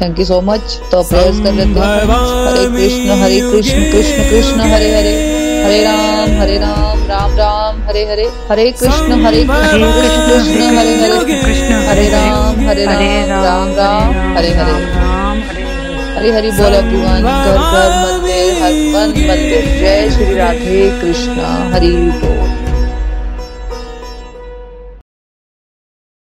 thank you so much तो प्रेयर्स कर लेते हैं। हरे कृष्ण हरे कृष्ण कृष्ण कृष्ण हरे हरे। हरे राम हरे राम राम राम। हरे हरे। हरे कृष्ण हरे कृष्ण कृष्ण कृष्ण हरे हरे कृष्ण हरे राम हरे राम राम राम हरे हरे हरे। हरे बोल एवरीवन घर घर मंदिर हर मन मंदिर। जय श्री राधे कृष्णा हरि बोल।